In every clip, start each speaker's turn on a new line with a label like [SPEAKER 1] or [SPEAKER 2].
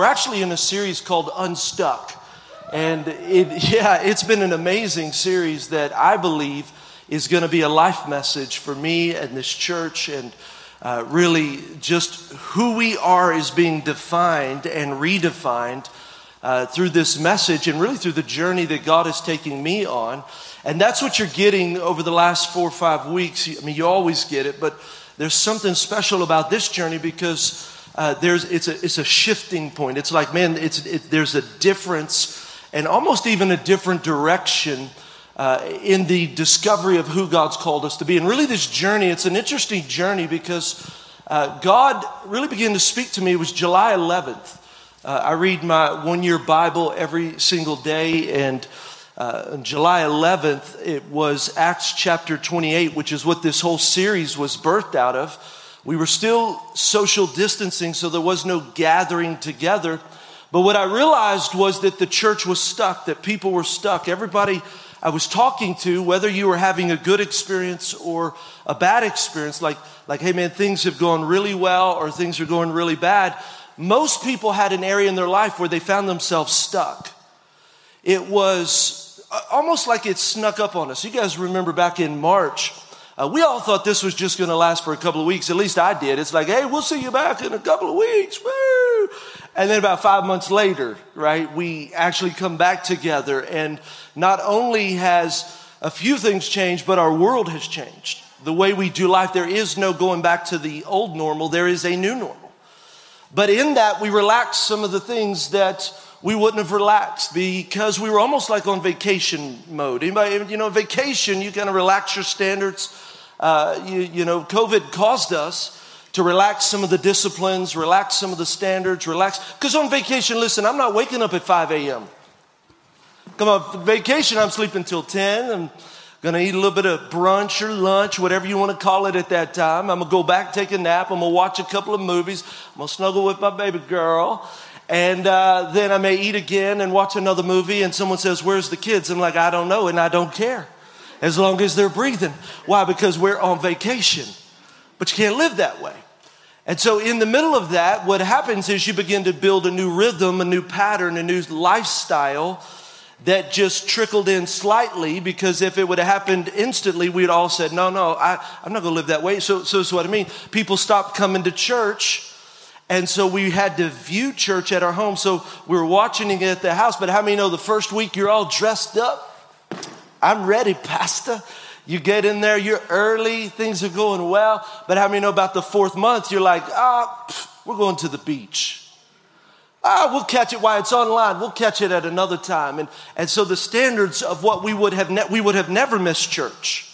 [SPEAKER 1] We're actually in a series called Unstuck. And it, yeah, it's been an amazing series that I believe is going to be a life message for me and this church. And uh, really, just who we are is being defined and redefined uh, through this message and really through the journey that God is taking me on. And that's what you're getting over the last four or five weeks. I mean, you always get it, but there's something special about this journey because uh, there's, it's, a, it's a shifting point. It's like, man, it's, it, there's a difference and almost even a different direction uh, in the discovery of who God's called us to be. And really, this journey, it's an interesting journey because uh, God really began to speak to me. It was July 11th. Uh, I read my one year Bible every single day, and uh, on July 11th, it was Acts chapter 28, which is what this whole series was birthed out of. We were still social distancing, so there was no gathering together. But what I realized was that the church was stuck, that people were stuck. Everybody I was talking to, whether you were having a good experience or a bad experience, like, like, hey man, things have gone really well or things are going really bad, most people had an area in their life where they found themselves stuck. It was uh, almost like it snuck up on us. You guys remember back in March, uh, we all thought this was just going to last for a couple of weeks. At least I did. It's like, hey, we'll see you back in a couple of weeks. Woo! And then about five months later, right, we actually come back together. And not only has a few things changed, but our world has changed. The way we do life, there is no going back to the old normal, there is a new normal. But in that, we relaxed some of the things that we wouldn't have relaxed because we were almost like on vacation mode. Anybody, you know, vacation, you kind of relax your standards. Uh, you, you know, COVID caused us to relax some of the disciplines, relax some of the standards, relax. Because on vacation, listen, I'm not waking up at 5 a.m. Come on, vacation, I'm sleeping till 10. I'm gonna eat a little bit of brunch or lunch, whatever you wanna call it at that time. I'm gonna go back, take a nap. I'm gonna watch a couple of movies. I'm gonna snuggle with my baby girl. And uh, then I may eat again and watch another movie, and someone says, Where's the kids? I'm like, I don't know, and I don't care as long as they're breathing. Why? Because we're on vacation. But you can't live that way. And so, in the middle of that, what happens is you begin to build a new rhythm, a new pattern, a new lifestyle that just trickled in slightly because if it would have happened instantly, we'd all said, No, no, I, am not going to live that way. So, so that's what I mean. People stopped coming to church and so we had to view church at our home. So we were watching it at the house. But how many know the first week you're all dressed up? I'm ready, Pastor. You get in there, you're early, things are going well. But how many know about the fourth month? You're like, ah, oh, we're going to the beach. Ah, we'll catch it while it's online. We'll catch it at another time. And, and so the standards of what we would have, ne- we would have never missed church.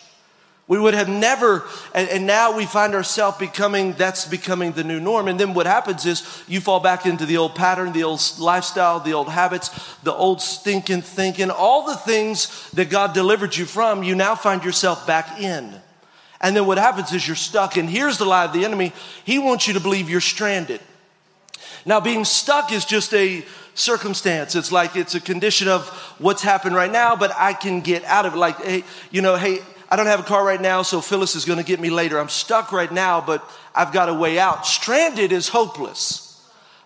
[SPEAKER 1] We would have never, and, and, now we find ourselves becoming, that's becoming the new norm. And then what happens is you fall back into the old pattern, the old lifestyle, the old habits, the old stinking thinking, all the things that God delivered you from, you now find yourself back in. And then what happens is you're stuck. And here's the lie of the enemy He wants you to believe you're stranded. Now, being stuck is just a circumstance. It's like it's a condition of what's happened right now, but I can get out of it. Like, hey, you know, hey, I don't have a car right now, so Phyllis is going to get me later. I'm stuck right now, but I've got a way out. Stranded is hopeless.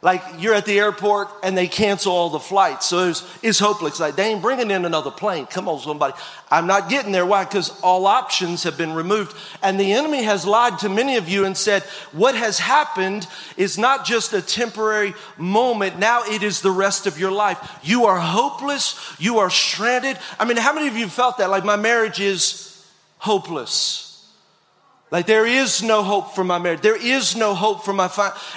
[SPEAKER 1] Like you're at the airport and they cancel all the flights. So it's, it's hopeless. Like they ain't bringing in another plane. Come on, somebody. I'm not getting there. Why? Because all options have been removed. And the enemy has lied to many of you and said, what has happened is not just a temporary moment. Now it is the rest of your life. You are hopeless. You are stranded. I mean, how many of you felt that? Like my marriage is hopeless. Like there is no hope for my marriage. There is no hope for my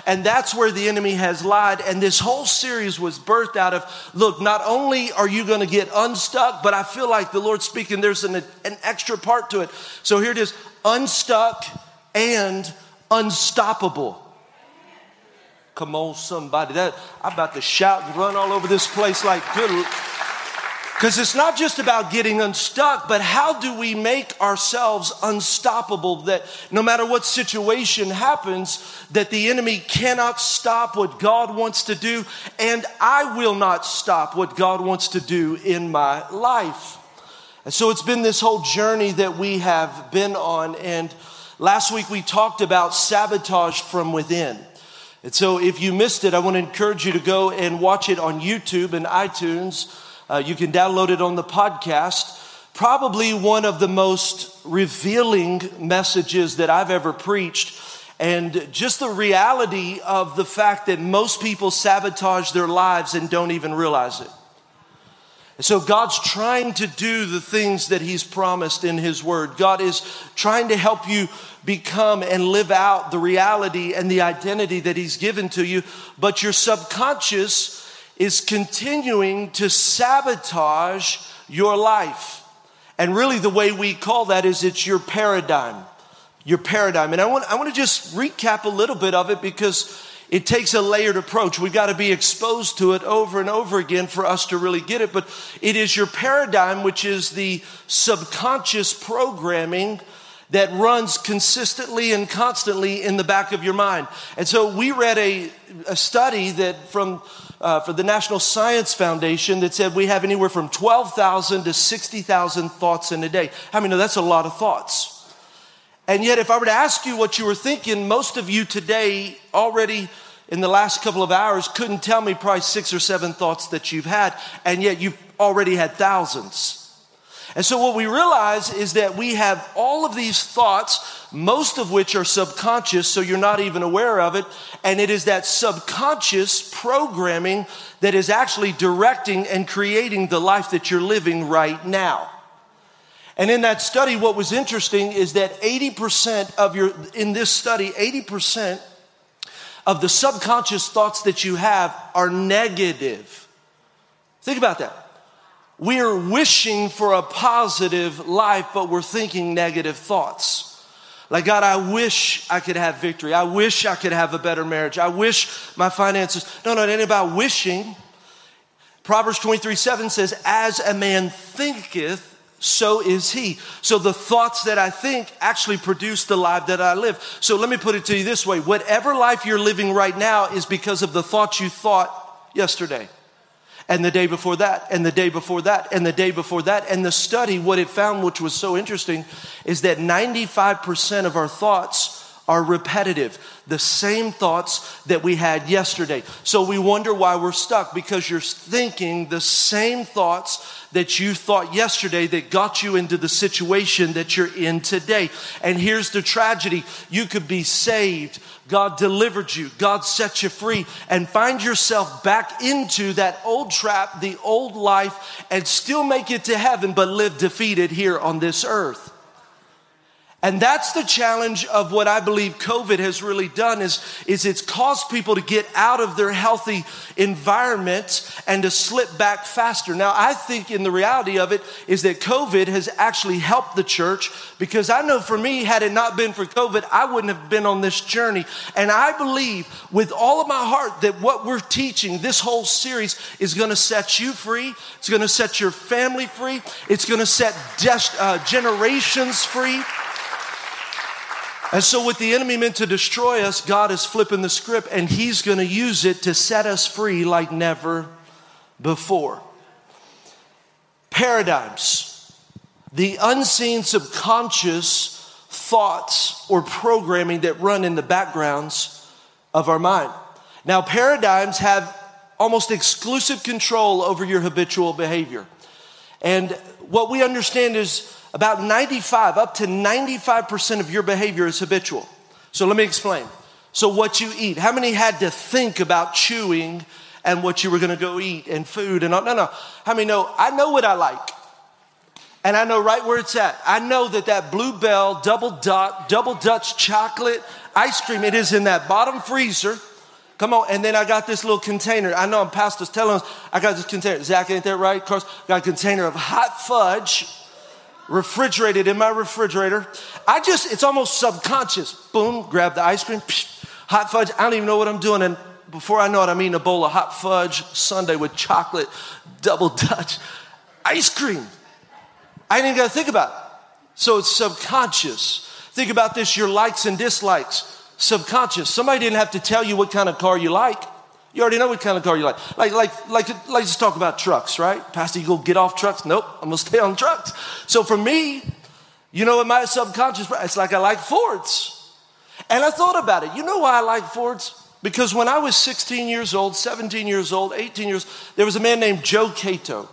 [SPEAKER 1] and that's where the enemy has lied. And this whole series was birthed out of, look, not only are you going to get unstuck, but I feel like the Lord's speaking, there's an, an extra part to it. So here it is, unstuck and unstoppable. Come on, somebody. That I'm about to shout and run all over this place like good. Because it's not just about getting unstuck, but how do we make ourselves unstoppable that no matter what situation happens, that the enemy cannot stop what God wants to do, and I will not stop what God wants to do in my life. And so it's been this whole journey that we have been on. And last week we talked about sabotage from within. And so, if you missed it, I want to encourage you to go and watch it on YouTube and iTunes. Uh, you can download it on the podcast. Probably one of the most revealing messages that I've ever preached. And just the reality of the fact that most people sabotage their lives and don't even realize it. And so God's trying to do the things that He's promised in His Word. God is trying to help you become and live out the reality and the identity that He's given to you, but your subconscious is continuing to sabotage your life. And really, the way we call that is it's your paradigm. Your paradigm. And I want, I want to just recap a little bit of it because it takes a layered approach. We've got to be exposed to it over and over again for us to really get it. But it is your paradigm, which is the subconscious programming that runs consistently and constantly in the back of your mind. And so we read a, a study that from uh, for the National Science Foundation that said we have anywhere from 12,000 to 60,000 thoughts in a day. I mean, that's a lot of thoughts. And yet, if I were to ask you what you were thinking, most of you today already in the last couple of hours couldn't tell me probably six or seven thoughts that you've had, and yet you've already had thousands. And so, what we realize is that we have all of these thoughts, most of which are subconscious, so you're not even aware of it. And it is that subconscious programming that is actually directing and creating the life that you're living right now. And in that study, what was interesting is that 80% of your, in this study, 80% of the subconscious thoughts that you have are negative. Think about that. We are wishing for a positive life, but we're thinking negative thoughts. Like, God, I wish I could have victory. I wish I could have a better marriage. I wish my finances. No, no, it ain't about wishing. Proverbs 23 7 says, As a man thinketh, so is he. So the thoughts that I think actually produce the life that I live. So let me put it to you this way whatever life you're living right now is because of the thoughts you thought yesterday. And the day before that, and the day before that, and the day before that. And the study, what it found, which was so interesting, is that 95% of our thoughts are repetitive, the same thoughts that we had yesterday. So we wonder why we're stuck because you're thinking the same thoughts that you thought yesterday that got you into the situation that you're in today. And here's the tragedy you could be saved. God delivered you, God set you free, and find yourself back into that old trap, the old life, and still make it to heaven, but live defeated here on this earth. And that's the challenge of what I believe COVID has really done is, is it's caused people to get out of their healthy environment and to slip back faster. Now, I think in the reality of it is that COVID has actually helped the church because I know for me, had it not been for COVID, I wouldn't have been on this journey. And I believe with all of my heart that what we're teaching, this whole series is going to set you free. It's going to set your family free. It's going to set des- uh, generations free. And so, what the enemy meant to destroy us, God is flipping the script and he's going to use it to set us free like never before. Paradigms, the unseen subconscious thoughts or programming that run in the backgrounds of our mind. Now, paradigms have almost exclusive control over your habitual behavior. And what we understand is about 95, up to 95% of your behavior is habitual. So let me explain. So, what you eat, how many had to think about chewing and what you were gonna go eat and food and all? No, no. How many know? I know what I like. And I know right where it's at. I know that that Blue Bell double dot, double Dutch chocolate ice cream, it is in that bottom freezer. Come on, and then I got this little container. I know I'm pastor's telling us I got this container. Zach, ain't that right? Of course, got a container of hot fudge refrigerated in my refrigerator. I just, it's almost subconscious. Boom, grab the ice cream, psh, hot fudge. I don't even know what I'm doing. And before I know it, I'm eating a bowl of hot fudge sundae with chocolate, double Dutch ice cream. I didn't even got to think about it. So it's subconscious. Think about this your likes and dislikes. Subconscious. Somebody didn't have to tell you what kind of car you like. You already know what kind of car you like. Like, like, like, let's talk about trucks, right? Pastor, you go get off trucks? Nope, I'm gonna stay on trucks. So for me, you know, in my subconscious, it's like I like Fords. And I thought about it. You know why I like Fords? Because when I was 16 years old, 17 years old, 18 years, there was a man named Joe Cato.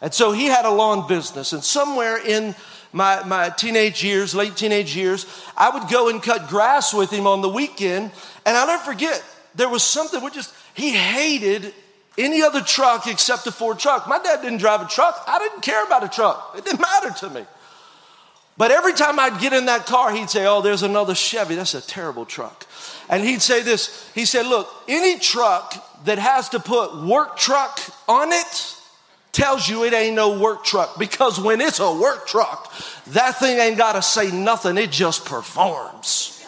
[SPEAKER 1] And so he had a lawn business. And somewhere in my, my teenage years, late teenage years, I would go and cut grass with him on the weekend. And I'll never forget, there was something, we just, he hated any other truck except a Ford truck. My dad didn't drive a truck. I didn't care about a truck. It didn't matter to me. But every time I'd get in that car, he'd say, Oh, there's another Chevy. That's a terrible truck. And he'd say this He said, Look, any truck that has to put work truck on it tells you it ain't no work truck because when it's a work truck, that thing ain't got to say nothing, it just performs.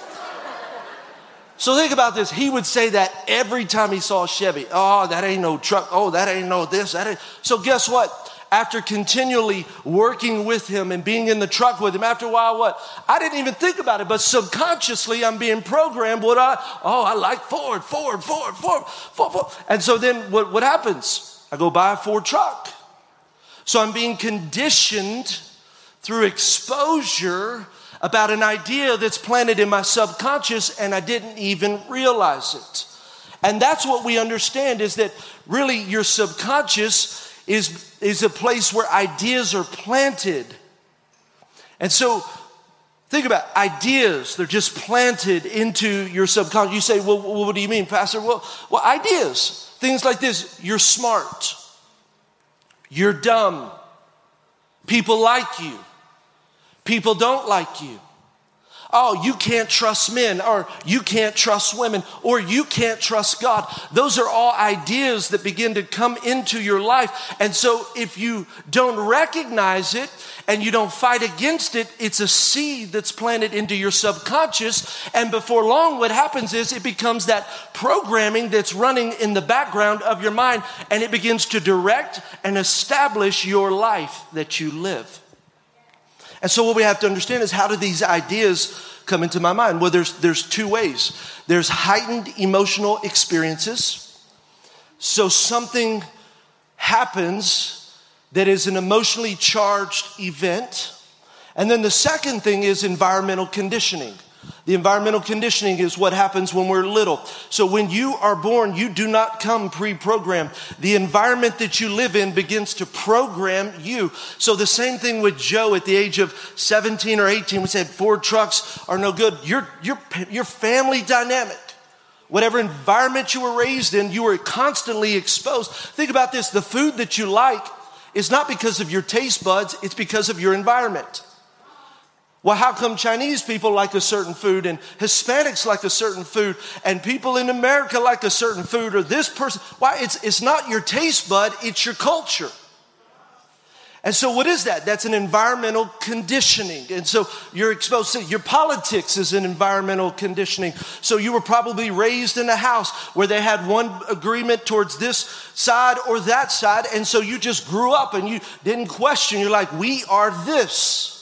[SPEAKER 1] So think about this. He would say that every time he saw a Chevy. Oh, that ain't no truck. Oh, that ain't no this. That ain't. So guess what? After continually working with him and being in the truck with him, after a while, what? I didn't even think about it, but subconsciously I'm being programmed. What I, oh, I like Ford, Ford, Ford, Ford, Ford, Ford. And so then what, what happens? I go buy a Ford truck. So I'm being conditioned through exposure about an idea that's planted in my subconscious and I didn't even realize it. And that's what we understand is that really your subconscious is, is a place where ideas are planted. And so think about ideas, they're just planted into your subconscious. You say, well, what do you mean, Pastor? Well, well, ideas, things like this. You're smart. You're dumb. People like you. People don't like you. Oh, you can't trust men, or you can't trust women, or you can't trust God. Those are all ideas that begin to come into your life. And so, if you don't recognize it and you don't fight against it, it's a seed that's planted into your subconscious. And before long, what happens is it becomes that programming that's running in the background of your mind, and it begins to direct and establish your life that you live. And so what we have to understand is how do these ideas come into my mind? Well, there's, there's two ways. There's heightened emotional experiences. So something happens that is an emotionally charged event. And then the second thing is environmental conditioning. The environmental conditioning is what happens when we're little. So when you are born, you do not come pre-programmed. The environment that you live in begins to program you. So the same thing with Joe at the age of 17 or 18, we said Ford trucks are no good. Your, your, your family dynamic, whatever environment you were raised in, you were constantly exposed. Think about this. The food that you like is not because of your taste buds, it's because of your environment. Well, how come Chinese people like a certain food and Hispanics like a certain food and people in America like a certain food or this person? Why? It's, it's not your taste bud, it's your culture. And so, what is that? That's an environmental conditioning. And so, you're exposed to your politics is an environmental conditioning. So, you were probably raised in a house where they had one agreement towards this side or that side. And so, you just grew up and you didn't question. You're like, we are this.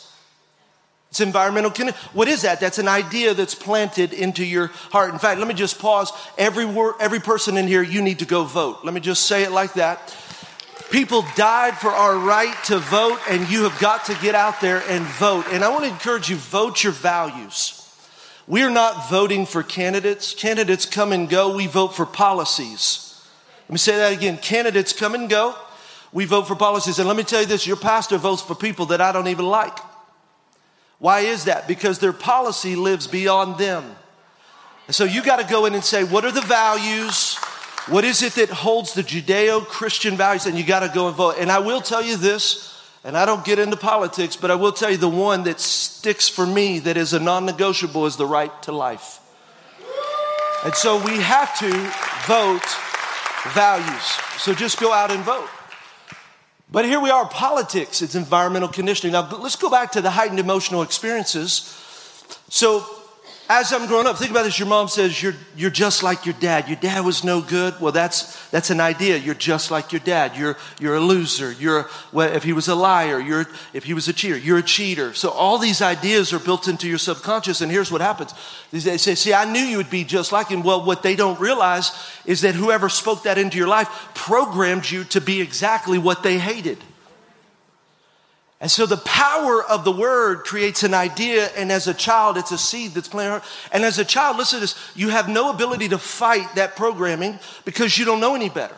[SPEAKER 1] It's environmental. What is that? That's an idea that's planted into your heart. In fact, let me just pause. Every word, every person in here, you need to go vote. Let me just say it like that. People died for our right to vote, and you have got to get out there and vote. And I want to encourage you, vote your values. We're not voting for candidates. Candidates come and go. We vote for policies. Let me say that again. Candidates come and go. We vote for policies. And let me tell you this your pastor votes for people that I don't even like. Why is that? Because their policy lives beyond them. And so you got to go in and say, what are the values? What is it that holds the Judeo Christian values? And you got to go and vote. And I will tell you this, and I don't get into politics, but I will tell you the one that sticks for me that is a non negotiable is the right to life. And so we have to vote values. So just go out and vote. But here we are, politics, it's environmental conditioning. Now let's go back to the heightened emotional experiences. So as I'm growing up, think about this. Your mom says you're, you're just like your dad. Your dad was no good. Well, that's, that's an idea. You're just like your dad. You're, you're a loser. You're, well, if he was a liar, you're, if he was a cheater, you're a cheater. So all these ideas are built into your subconscious. And here's what happens. They say, see, I knew you would be just like him. Well, what they don't realize is that whoever spoke that into your life programmed you to be exactly what they hated. And so the power of the word creates an idea, and as a child, it's a seed that's planted. And as a child, listen to this, you have no ability to fight that programming because you don't know any better.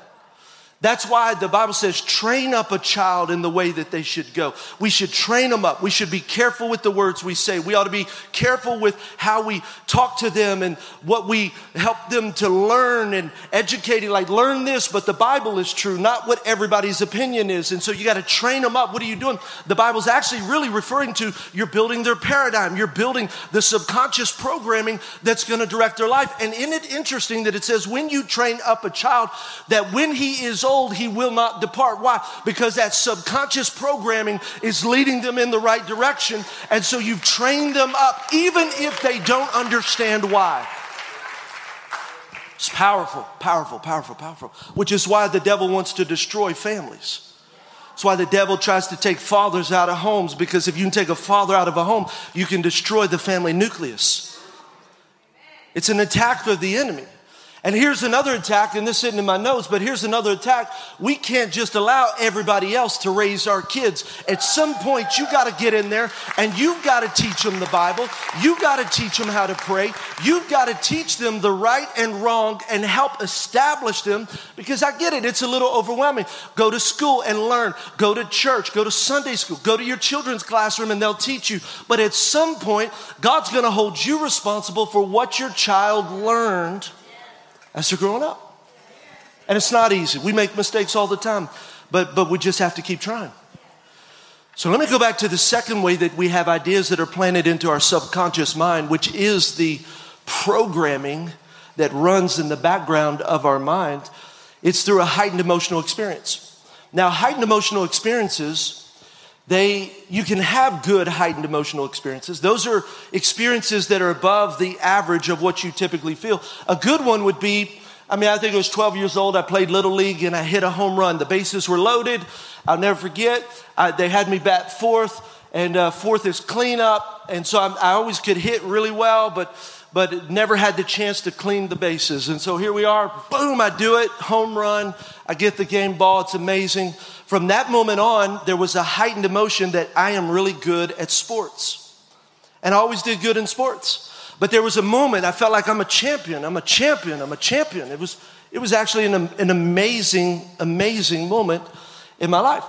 [SPEAKER 1] That's why the Bible says, train up a child in the way that they should go. We should train them up. We should be careful with the words we say. We ought to be careful with how we talk to them and what we help them to learn and educating. Like, learn this, but the Bible is true, not what everybody's opinion is. And so you got to train them up. What are you doing? The Bible's actually really referring to you're building their paradigm. You're building the subconscious programming that's going to direct their life. And isn't it interesting that it says when you train up a child, that when he is old, old, he will not depart. Why? Because that subconscious programming is leading them in the right direction. And so you've trained them up, even if they don't understand why. It's powerful, powerful, powerful, powerful. Which is why the devil wants to destroy families. That's why the devil tries to take fathers out of homes, because if you can take a father out of a home, you can destroy the family nucleus. It's an attack of the enemy. And here's another attack, and this isn't in my notes, but here's another attack. We can't just allow everybody else to raise our kids. At some point, you got to get in there and you've got to teach them the Bible. You've got to teach them how to pray. You've got to teach them the right and wrong and help establish them because I get it, it's a little overwhelming. Go to school and learn. Go to church. Go to Sunday school. Go to your children's classroom and they'll teach you. But at some point, God's going to hold you responsible for what your child learned as they're growing up. And it's not easy. We make mistakes all the time, but, but we just have to keep trying. So let me go back to the second way that we have ideas that are planted into our subconscious mind, which is the programming that runs in the background of our mind. It's through a heightened emotional experience. Now, heightened emotional experiences, they, you can have good heightened emotional experiences. Those are experiences that are above the average of what you typically feel. A good one would be, I mean, I think I was 12 years old. I played Little League and I hit a home run. The bases were loaded. I'll never forget. I, they had me bat fourth, and uh, fourth is cleanup. And so I'm, I always could hit really well, but but never had the chance to clean the bases. And so here we are, boom, I do it, home run. I get the game ball, it's amazing. From that moment on, there was a heightened emotion that I am really good at sports. And I always did good in sports. But there was a moment I felt like I'm a champion, I'm a champion, I'm a champion. It was, it was actually an, an amazing, amazing moment in my life.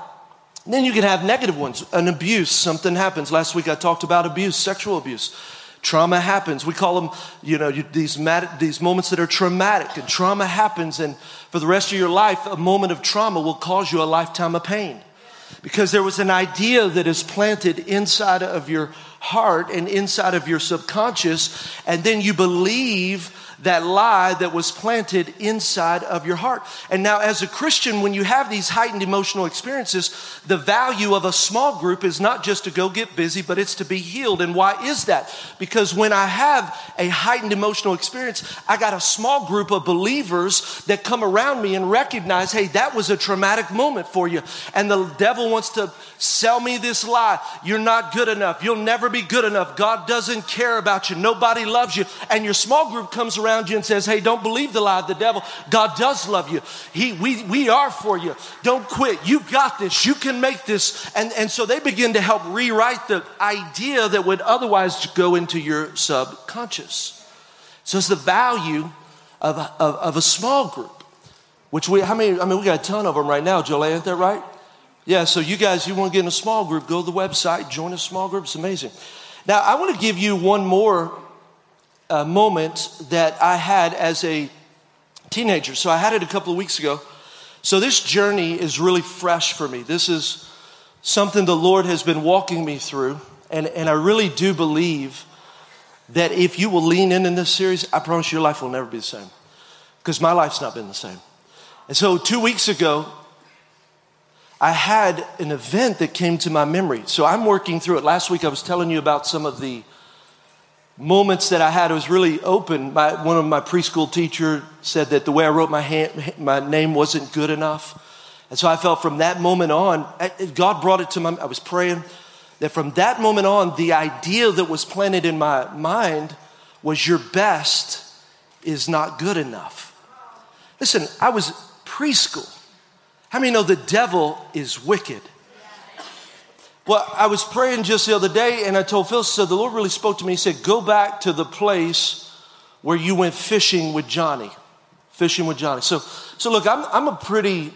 [SPEAKER 1] Then you can have negative ones, an abuse, something happens. Last week I talked about abuse, sexual abuse. Trauma happens. We call them, you know, these, these moments that are traumatic, and trauma happens, and for the rest of your life, a moment of trauma will cause you a lifetime of pain. Because there was an idea that is planted inside of your heart and inside of your subconscious, and then you believe that lie that was planted inside of your heart. And now, as a Christian, when you have these heightened emotional experiences, the value of a small group is not just to go get busy, but it's to be healed. And why is that? Because when I have a heightened emotional experience, I got a small group of believers that come around me and recognize, hey, that was a traumatic moment for you. And the devil wants to sell me this lie. You're not good enough. You'll never be good enough. God doesn't care about you. Nobody loves you. And your small group comes around around you and says, Hey, don't believe the lie of the devil. God does love you. He, we, we are for you. Don't quit. You got this. You can make this. And, and so they begin to help rewrite the idea that would otherwise go into your subconscious. So it's the value of, of, of a small group. Which we, how many, I mean, we got a ton of them right now, Joel, ain't that right? Yeah, so you guys, you want to get in a small group, go to the website, join a small group. It's amazing. Now, I want to give you one more uh, moment that I had as a teenager. So I had it a couple of weeks ago. So this journey is really fresh for me. This is something the Lord has been walking me through. And, and I really do believe that if you will lean in in this series, I promise your life will never be the same. Because my life's not been the same. And so two weeks ago, I had an event that came to my memory. So I'm working through it. Last week I was telling you about some of the moments that I had, was really open. My, one of my preschool teacher said that the way I wrote my, hand, my name wasn't good enough. And so I felt from that moment on, God brought it to my, I was praying that from that moment on, the idea that was planted in my mind was your best is not good enough. Listen, I was preschool. How many know the devil is wicked? Well, I was praying just the other day and I told Phil, so the Lord really spoke to me. He said, Go back to the place where you went fishing with Johnny. Fishing with Johnny. So, so look, I'm, I'm a pretty,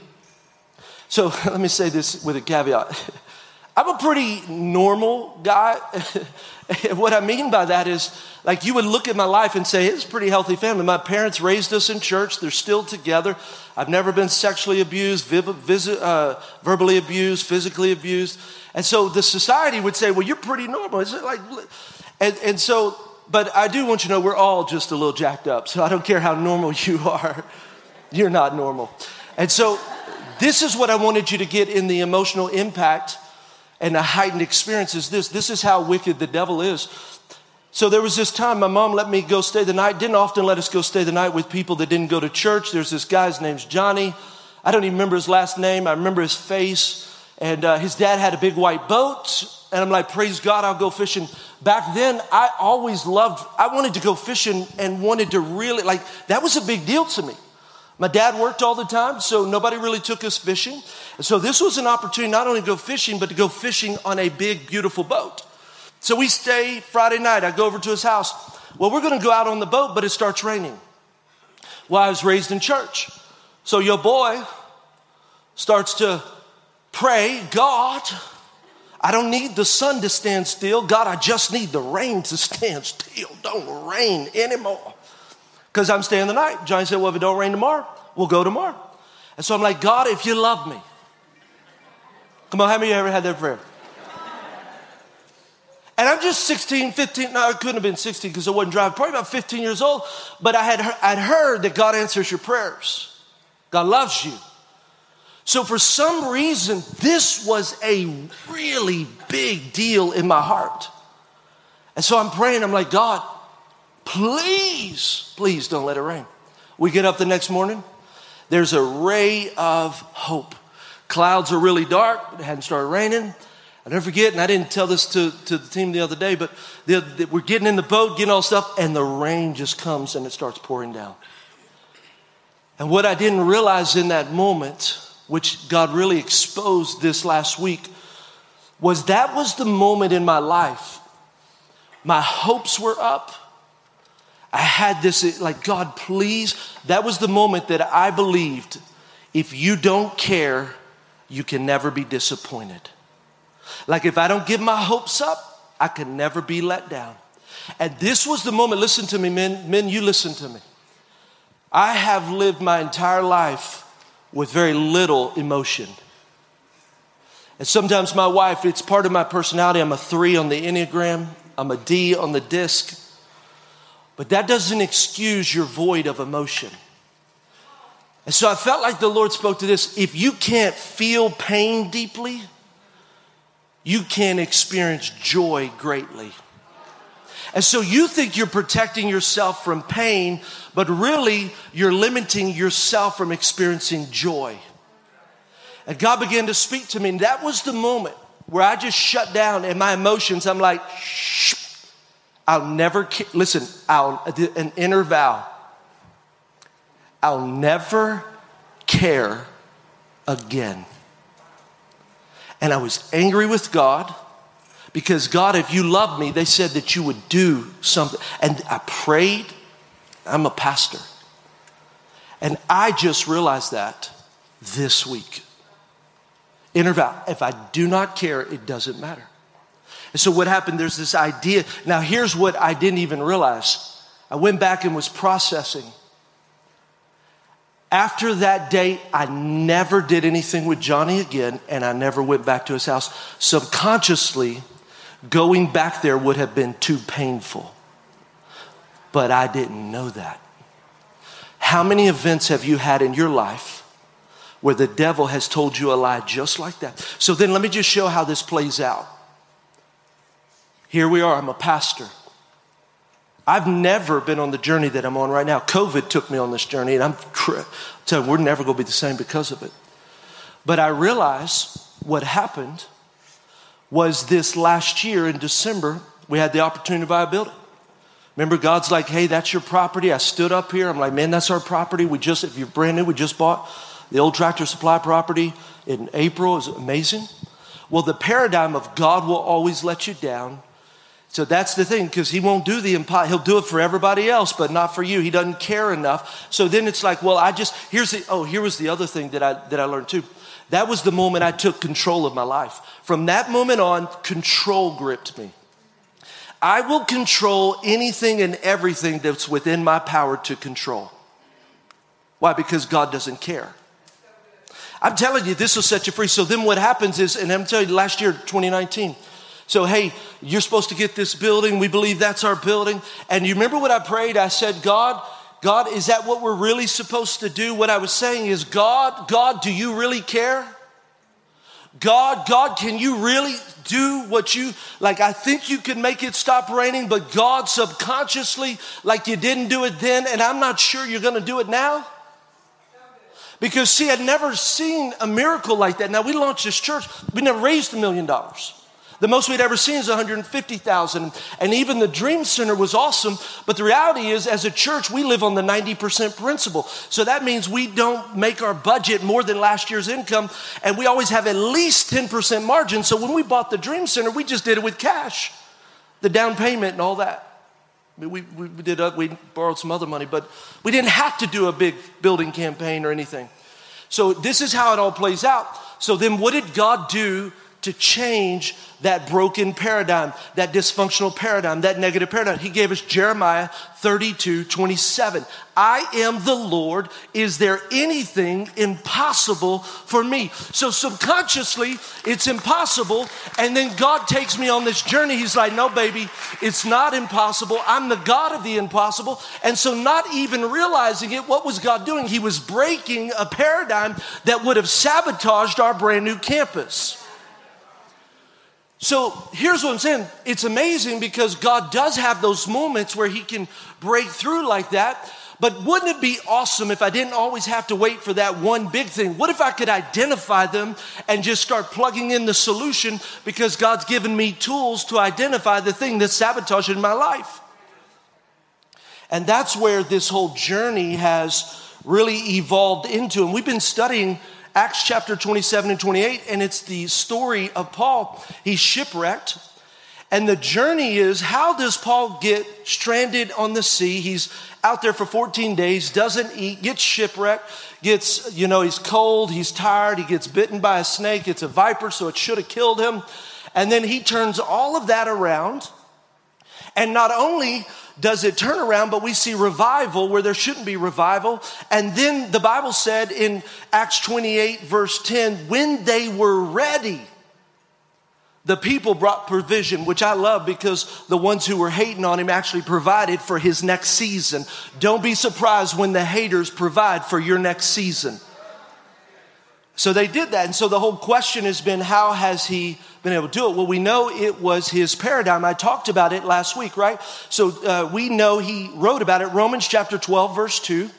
[SPEAKER 1] so let me say this with a caveat. I'm a pretty normal guy. what I mean by that is, like, you would look at my life and say, it's a pretty healthy family. My parents raised us in church, they're still together. I've never been sexually abused, uh, verbally abused, physically abused. And so the society would say, well, you're pretty normal. Is it like, and, and so, but I do want you to know we're all just a little jacked up. So I don't care how normal you are, you're not normal. And so this is what I wanted you to get in the emotional impact and the heightened experience is this. This is how wicked the devil is. So there was this time my mom let me go stay the night, didn't often let us go stay the night with people that didn't go to church. There's this guy, his name's Johnny. I don't even remember his last name. I remember his face. And uh, his dad had a big white boat. And I'm like, praise God, I'll go fishing. Back then, I always loved, I wanted to go fishing and wanted to really, like, that was a big deal to me. My dad worked all the time, so nobody really took us fishing. And so this was an opportunity not only to go fishing, but to go fishing on a big, beautiful boat. So we stay Friday night. I go over to his house. Well, we're going to go out on the boat, but it starts raining. Well, I was raised in church. So your boy starts to pray, God, I don't need the sun to stand still. God, I just need the rain to stand still. Don't rain anymore because I'm staying the night. Johnny said, Well, if it don't rain tomorrow, we'll go tomorrow. And so I'm like, God, if you love me, come on, how many of you ever had that prayer? And I'm just 16, 15, no, I couldn't have been 16 because I wasn't driving, probably about 15 years old. But I had I'd heard that God answers your prayers. God loves you. So for some reason, this was a really big deal in my heart. And so I'm praying, I'm like, God, Please, please don't let it rain. We get up the next morning, there's a ray of hope. Clouds are really dark, it hadn't started raining. I never forget, and I didn't tell this to, to the team the other day, but the, the, we're getting in the boat, getting all stuff, and the rain just comes and it starts pouring down. And what I didn't realize in that moment, which God really exposed this last week, was that was the moment in my life. My hopes were up. I had this, like, God, please. That was the moment that I believed if you don't care, you can never be disappointed. Like, if I don't give my hopes up, I can never be let down. And this was the moment, listen to me, men, men, you listen to me. I have lived my entire life with very little emotion. And sometimes my wife, it's part of my personality. I'm a three on the Enneagram, I'm a D on the disc. But that doesn't excuse your void of emotion. And so I felt like the Lord spoke to this. If you can't feel pain deeply, you can't experience joy greatly. And so you think you're protecting yourself from pain, but really you're limiting yourself from experiencing joy. And God began to speak to me, and that was the moment where I just shut down and my emotions, I'm like, shh, I'll never, listen, I'll, an inner vow. I'll never care again. And I was angry with God because God, if you love me, they said that you would do something. And I prayed. I'm a pastor. And I just realized that this week. Inner vow. If I do not care, it doesn't matter. And so what happened, there's this idea. Now, here's what I didn't even realize. I went back and was processing. After that date, I never did anything with Johnny again, and I never went back to his house. Subconsciously, going back there would have been too painful. But I didn't know that. How many events have you had in your life where the devil has told you a lie just like that? So then let me just show how this plays out. Here we are, I'm a pastor. I've never been on the journey that I'm on right now. COVID took me on this journey, and I'm telling you, we're never going to be the same because of it. But I realize what happened was this last year in December, we had the opportunity to buy a building. Remember, God's like, hey, that's your property. I stood up here. I'm like, man, that's our property. We just, if you're brand new, we just bought the old tractor supply property in April. It was amazing. Well, the paradigm of God will always let you down. So that's the thing, because he won't do the impossible. He'll do it for everybody else, but not for you. He doesn't care enough. So then it's like, well, I just here's the oh, here was the other thing that I that I learned too. That was the moment I took control of my life. From that moment on, control gripped me. I will control anything and everything that's within my power to control. Why? Because God doesn't care. I'm telling you, this will set you free. So then what happens is, and I'm telling you, last year, 2019, so, hey, you're supposed to get this building. We believe that's our building. And you remember what I prayed? I said, God, God, is that what we're really supposed to do? What I was saying is, God, God, do you really care? God, God, can you really do what you like? I think you can make it stop raining, but God, subconsciously, like you didn't do it then, and I'm not sure you're gonna do it now. Because, see, I'd never seen a miracle like that. Now, we launched this church, we never raised a million dollars. The most we'd ever seen is 150,000. And even the Dream Center was awesome. But the reality is, as a church, we live on the 90% principle. So that means we don't make our budget more than last year's income. And we always have at least 10% margin. So when we bought the Dream Center, we just did it with cash, the down payment and all that. I mean, we, we, did, uh, we borrowed some other money, but we didn't have to do a big building campaign or anything. So this is how it all plays out. So then what did God do to change that broken paradigm, that dysfunctional paradigm, that negative paradigm. He gave us Jeremiah 32 27. I am the Lord. Is there anything impossible for me? So subconsciously, it's impossible. And then God takes me on this journey. He's like, No, baby, it's not impossible. I'm the God of the impossible. And so, not even realizing it, what was God doing? He was breaking a paradigm that would have sabotaged our brand new campus. So here's what I'm saying it's amazing because God does have those moments where He can break through like that. But wouldn't it be awesome if I didn't always have to wait for that one big thing? What if I could identify them and just start plugging in the solution because God's given me tools to identify the thing that's sabotaging my life? And that's where this whole journey has really evolved into. And we've been studying Acts chapter 27 and 28, and it's the story of Paul. He's shipwrecked. And the journey is how does Paul get stranded on the sea? He's out there for 14 days, doesn't eat, gets shipwrecked, gets, you know, he's cold, he's tired, he gets bitten by a snake, it's a viper, so it should have killed him. And then he turns all of that around. And not only does it turn around, but we see revival where there shouldn't be revival. And then the Bible said in Acts 28, verse 10, when they were ready, the people brought provision, which I love because the ones who were hating on him actually provided for his next season. Don't be surprised when the haters provide for your next season. So they did that. And so the whole question has been how has he been able to do it? Well, we know it was his paradigm. I talked about it last week, right? So uh, we know he wrote about it. Romans chapter 12, verse 2.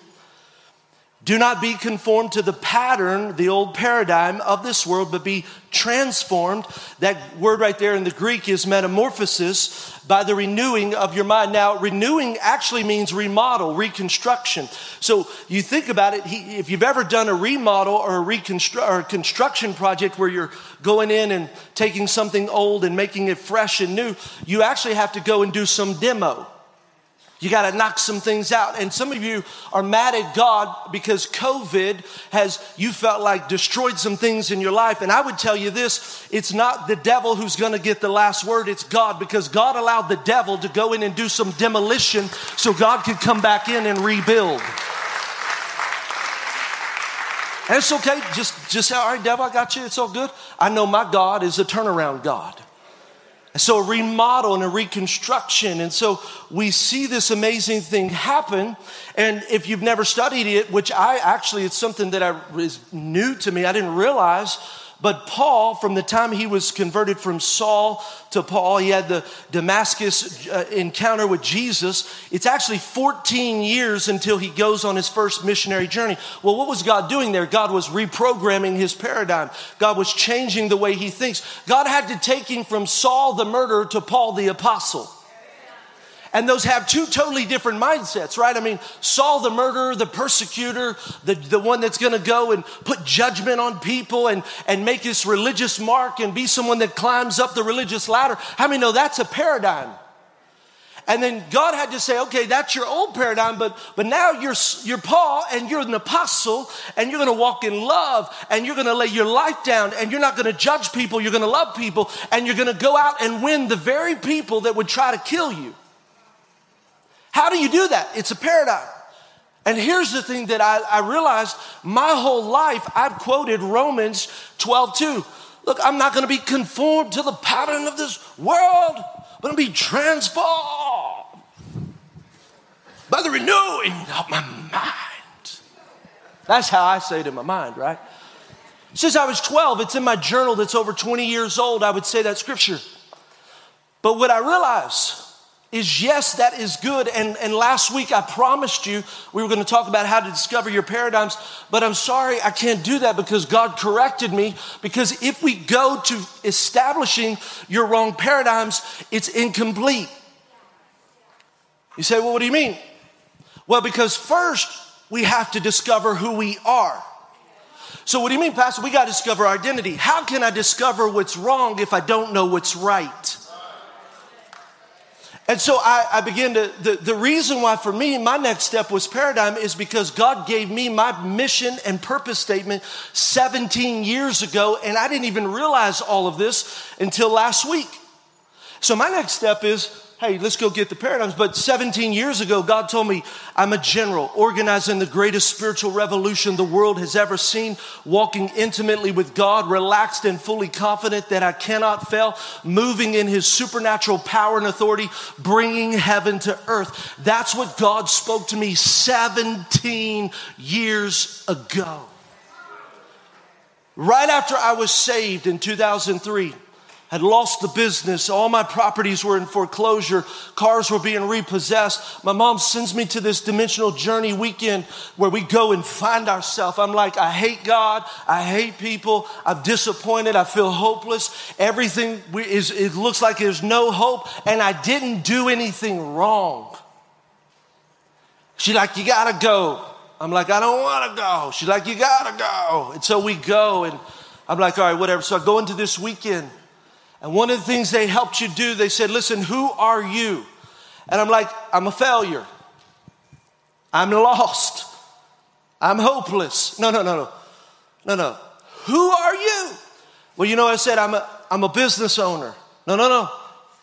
[SPEAKER 1] Do not be conformed to the pattern, the old paradigm of this world, but be transformed. That word right there in the Greek is metamorphosis by the renewing of your mind. Now, renewing actually means remodel, reconstruction. So you think about it, he, if you've ever done a remodel or a, reconstru- or a construction project where you're going in and taking something old and making it fresh and new, you actually have to go and do some demo. You got to knock some things out. And some of you are mad at God because COVID has, you felt like destroyed some things in your life. And I would tell you this it's not the devil who's going to get the last word, it's God because God allowed the devil to go in and do some demolition so God could come back in and rebuild. And it's okay. Just, just say, all right, devil, I got you. It's all good. I know my God is a turnaround God. So a remodel and a reconstruction. And so we see this amazing thing happen. And if you've never studied it, which I actually, it's something that I, is new to me, I didn't realize but Paul, from the time he was converted from Saul to Paul, he had the Damascus uh, encounter with Jesus. It's actually 14 years until he goes on his first missionary journey. Well, what was God doing there? God was reprogramming his paradigm. God was changing the way he thinks. God had to take him from Saul the murderer to Paul the apostle. And those have two totally different mindsets, right? I mean, Saul the murderer, the persecutor, the, the one that's gonna go and put judgment on people and, and make this religious mark and be someone that climbs up the religious ladder. How many know that's a paradigm? And then God had to say, okay, that's your old paradigm, but, but now you're, you're Paul and you're an apostle and you're gonna walk in love and you're gonna lay your life down and you're not gonna judge people, you're gonna love people and you're gonna go out and win the very people that would try to kill you. How do you do that? It's a paradigm. And here's the thing that I, I realized my whole life, I've quoted Romans 12 2. Look, I'm not gonna be conformed to the pattern of this world, but I'm gonna be transformed by the renewing of my mind. That's how I say it in my mind, right? Since I was 12, it's in my journal that's over 20 years old. I would say that scripture. But what I realize is yes, that is good. And, and last week I promised you we were going to talk about how to discover your paradigms. But I'm sorry I can't do that because God corrected me. Because if we go to establishing your wrong paradigms, it's incomplete. You say, well, what do you mean? Well, because first we have to discover who we are. So, what do you mean, Pastor? We got to discover our identity. How can I discover what's wrong if I don't know what's right? And so I, I began to, the, the reason why for me, my next step was paradigm is because God gave me my mission and purpose statement 17 years ago, and I didn't even realize all of this until last week. So my next step is hey, let's go get the paradigms. But 17 years ago, God told me I'm a general organizing the greatest spiritual revolution the world has ever seen, walking intimately with God, relaxed and fully confident that I cannot fail, moving in his supernatural power and authority, bringing heaven to earth. That's what God spoke to me 17 years ago. Right after I was saved in 2003, had lost the business. All my properties were in foreclosure. Cars were being repossessed. My mom sends me to this dimensional journey weekend where we go and find ourselves. I'm like, I hate God. I hate people. I'm disappointed. I feel hopeless. Everything is, it looks like there's no hope. And I didn't do anything wrong. She's like, you gotta go. I'm like, I don't wanna go. She's like, you gotta go. And so we go and I'm like, all right, whatever. So I go into this weekend and one of the things they helped you do, they said, listen, who are you? And I'm like, I'm a failure. I'm lost. I'm hopeless. No, no, no, no. No, no. Who are you? Well, you know, I said, I'm a, I'm a business owner. No, no, no.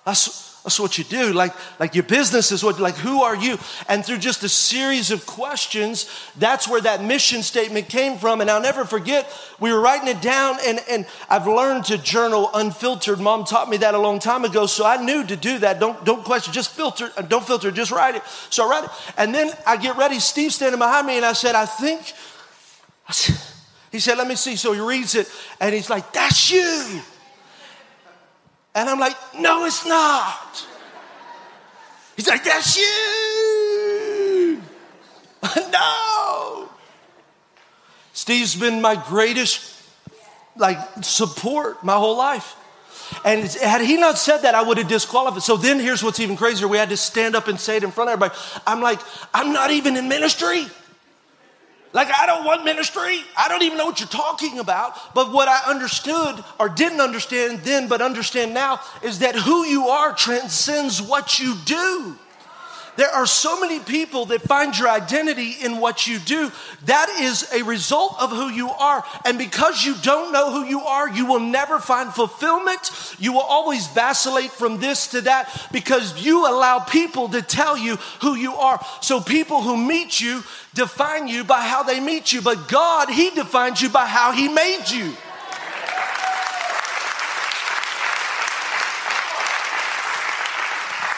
[SPEAKER 1] That's, that's what you do. Like, like your business is what, like, who are you? And through just a series of questions, that's where that mission statement came from. And I'll never forget, we were writing it down, and, and I've learned to journal unfiltered. Mom taught me that a long time ago, so I knew to do that. Don't, don't question, just filter, uh, don't filter, just write it. So I write it. And then I get ready, Steve standing behind me, and I said, I think, he said, let me see. So he reads it, and he's like, that's you. And I'm like, no, it's not. He's like, that's you. no. Steve's been my greatest like support my whole life. And had he not said that, I would have disqualified. So then here's what's even crazier. We had to stand up and say it in front of everybody. I'm like, I'm not even in ministry. Like, I don't want ministry. I don't even know what you're talking about. But what I understood or didn't understand then, but understand now, is that who you are transcends what you do. There are so many people that find your identity in what you do. That is a result of who you are. And because you don't know who you are, you will never find fulfillment. You will always vacillate from this to that because you allow people to tell you who you are. So people who meet you define you by how they meet you, but God, He defines you by how He made you.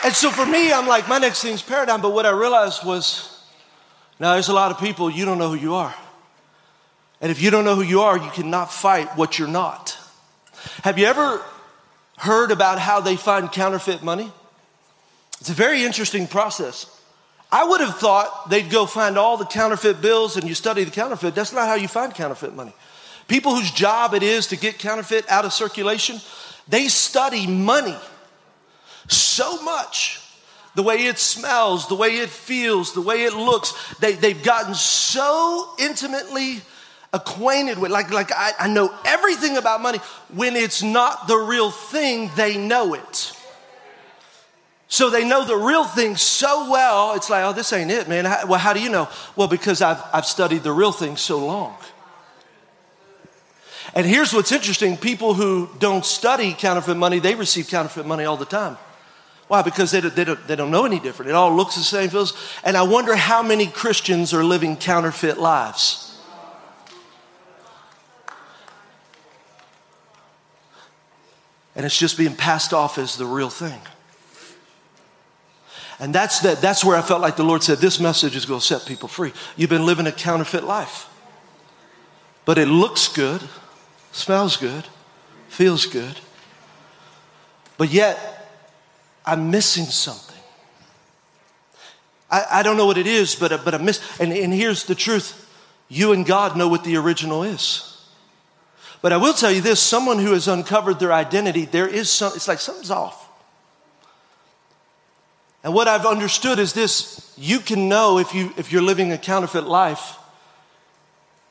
[SPEAKER 1] And so for me, I'm like, my next thing's paradigm. But what I realized was, now there's a lot of people, you don't know who you are. And if you don't know who you are, you cannot fight what you're not. Have you ever heard about how they find counterfeit money? It's a very interesting process. I would have thought they'd go find all the counterfeit bills and you study the counterfeit. That's not how you find counterfeit money. People whose job it is to get counterfeit out of circulation, they study money so much the way it smells, the way it feels, the way it looks. They, they've gotten so intimately acquainted with, like, like I, I know everything about money. When it's not the real thing, they know it. So they know the real thing so well, it's like, oh, this ain't it, man. How, well, how do you know? Well, because I've, I've studied the real thing so long. And here's what's interesting people who don't study counterfeit money, they receive counterfeit money all the time. Why? Because they, they, don't, they don't know any different. It all looks the same, feels. And I wonder how many Christians are living counterfeit lives. And it's just being passed off as the real thing. And that's, that, that's where I felt like the Lord said, This message is going to set people free. You've been living a counterfeit life, but it looks good, smells good, feels good, but yet I'm missing something. I, I don't know what it is, but, but I miss. And, and here's the truth you and God know what the original is. But I will tell you this someone who has uncovered their identity, there is some, it's like something's off. And what I've understood is this you can know if, you, if you're living a counterfeit life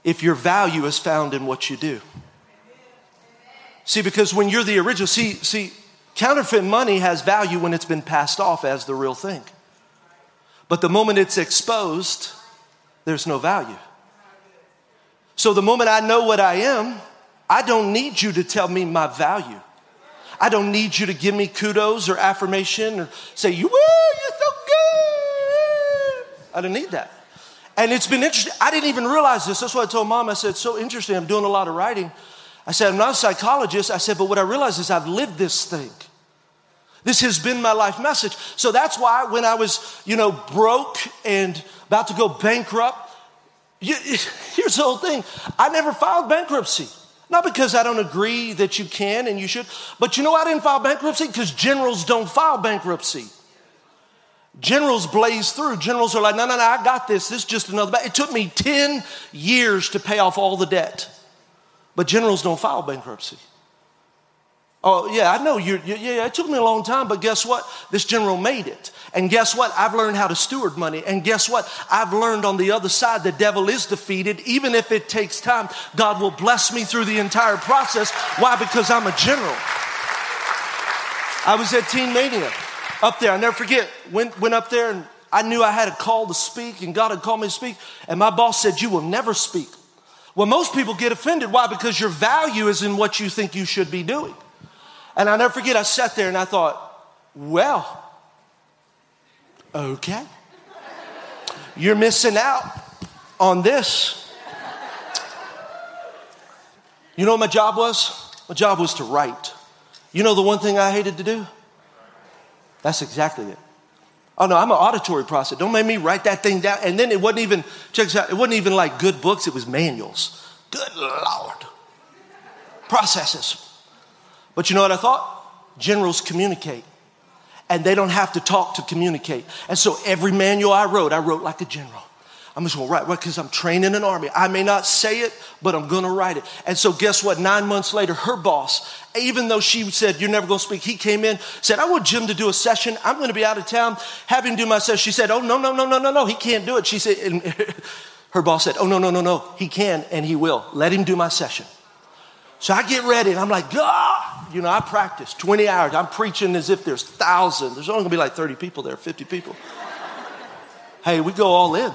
[SPEAKER 1] if your value is found in what you do. See, because when you're the original, see, see, counterfeit money has value when it's been passed off as the real thing. But the moment it's exposed, there's no value. So the moment I know what I am, I don't need you to tell me my value. I don't need you to give me kudos or affirmation or say, you, woo, you're so good. I don't need that. And it's been interesting. I didn't even realize this. That's why I told mom, I said, so interesting. I'm doing a lot of writing. I said, I'm not a psychologist. I said, but what I realize is I've lived this thing. This has been my life message. So that's why when I was, you know, broke and about to go bankrupt, you, here's the whole thing. I never filed bankruptcy. Not because I don't agree that you can and you should, but you know I didn't file bankruptcy? Because generals don't file bankruptcy. Generals blaze through. Generals are like, no, no, no, I got this. This is just another. It took me 10 years to pay off all the debt. But generals don't file bankruptcy. Oh, yeah, I know you yeah, it took me a long time, but guess what? This general made it. And guess what? I've learned how to steward money. And guess what? I've learned on the other side the devil is defeated. Even if it takes time, God will bless me through the entire process. Why? Because I'm a general. I was at Teen Mania up there. I never forget. Went, went up there and I knew I had a call to speak, and God had called me to speak. And my boss said, You will never speak. Well, most people get offended. Why? Because your value is in what you think you should be doing. And I never forget, I sat there and I thought, well, okay. You're missing out on this. You know what my job was? My job was to write. You know the one thing I hated to do? That's exactly it. Oh no, I'm an auditory process. Don't make me write that thing down. And then it wasn't even, check this out, it wasn't even like good books, it was manuals. Good Lord. Processes. But you know what I thought? Generals communicate. And they don't have to talk to communicate. And so every manual I wrote, I wrote like a general. I'm just gonna write because I'm training an army. I may not say it, but I'm gonna write it. And so, guess what? Nine months later, her boss, even though she said, You're never gonna speak, he came in, said, I want Jim to do a session. I'm gonna be out of town. Have him do my session. She said, Oh, no, no, no, no, no, no. He can't do it. She said, Her boss said, Oh, no, no, no, no. He can and he will. Let him do my session. So I get ready and I'm like, God, you know, I practice 20 hours. I'm preaching as if there's thousands. There's only gonna be like 30 people there, 50 people. hey, we go all in.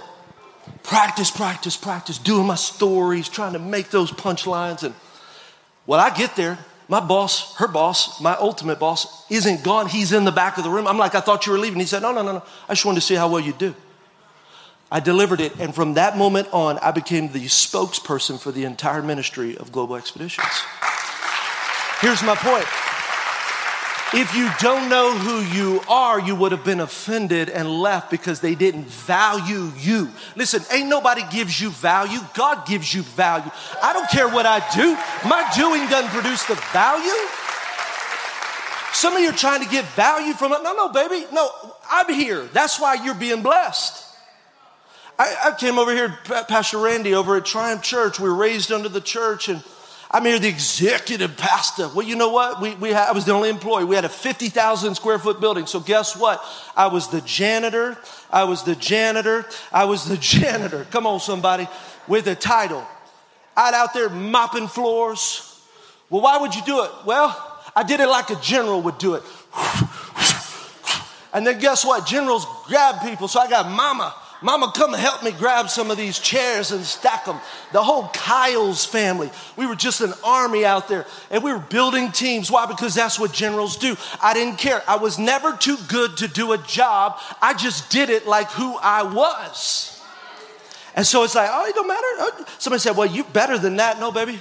[SPEAKER 1] Practice, practice, practice, doing my stories, trying to make those punchlines. And when I get there, my boss, her boss, my ultimate boss, isn't gone. He's in the back of the room. I'm like, I thought you were leaving. He said, No, no, no, no. I just wanted to see how well you do. I delivered it, and from that moment on, I became the spokesperson for the entire ministry of Global Expeditions. Here's my point. If you don't know who you are, you would have been offended and left because they didn't value you. Listen, ain't nobody gives you value. God gives you value. I don't care what I do. My doing doesn't produce the value. Some of you are trying to get value from it. No, no, baby. No, I'm here. That's why you're being blessed. I, I came over here, Pastor Randy, over at Triumph Church. We were raised under the church, and I'm here, the executive pastor. Well, you know what? We, we I was the only employee. We had a 50,000 square foot building. So guess what? I was the janitor. I was the janitor. I was the janitor. Come on, somebody, with a title. I'd out there mopping floors. Well, why would you do it? Well, I did it like a general would do it. And then guess what? Generals grab people. So I got mama Mama, come help me grab some of these chairs and stack them. The whole Kyle's family. We were just an army out there and we were building teams. Why? Because that's what generals do. I didn't care. I was never too good to do a job. I just did it like who I was. And so it's like, oh, it don't matter. Oh, somebody said, well, you're better than that. No, baby.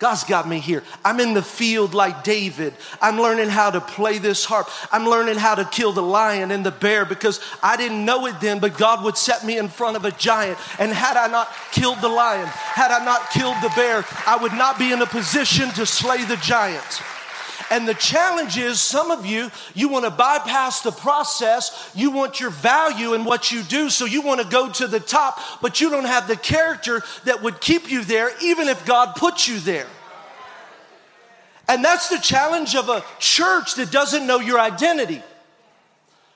[SPEAKER 1] God's got me here. I'm in the field like David. I'm learning how to play this harp. I'm learning how to kill the lion and the bear because I didn't know it then, but God would set me in front of a giant. And had I not killed the lion, had I not killed the bear, I would not be in a position to slay the giant. And the challenge is some of you, you want to bypass the process. You want your value in what you do. So you want to go to the top, but you don't have the character that would keep you there, even if God put you there. And that's the challenge of a church that doesn't know your identity.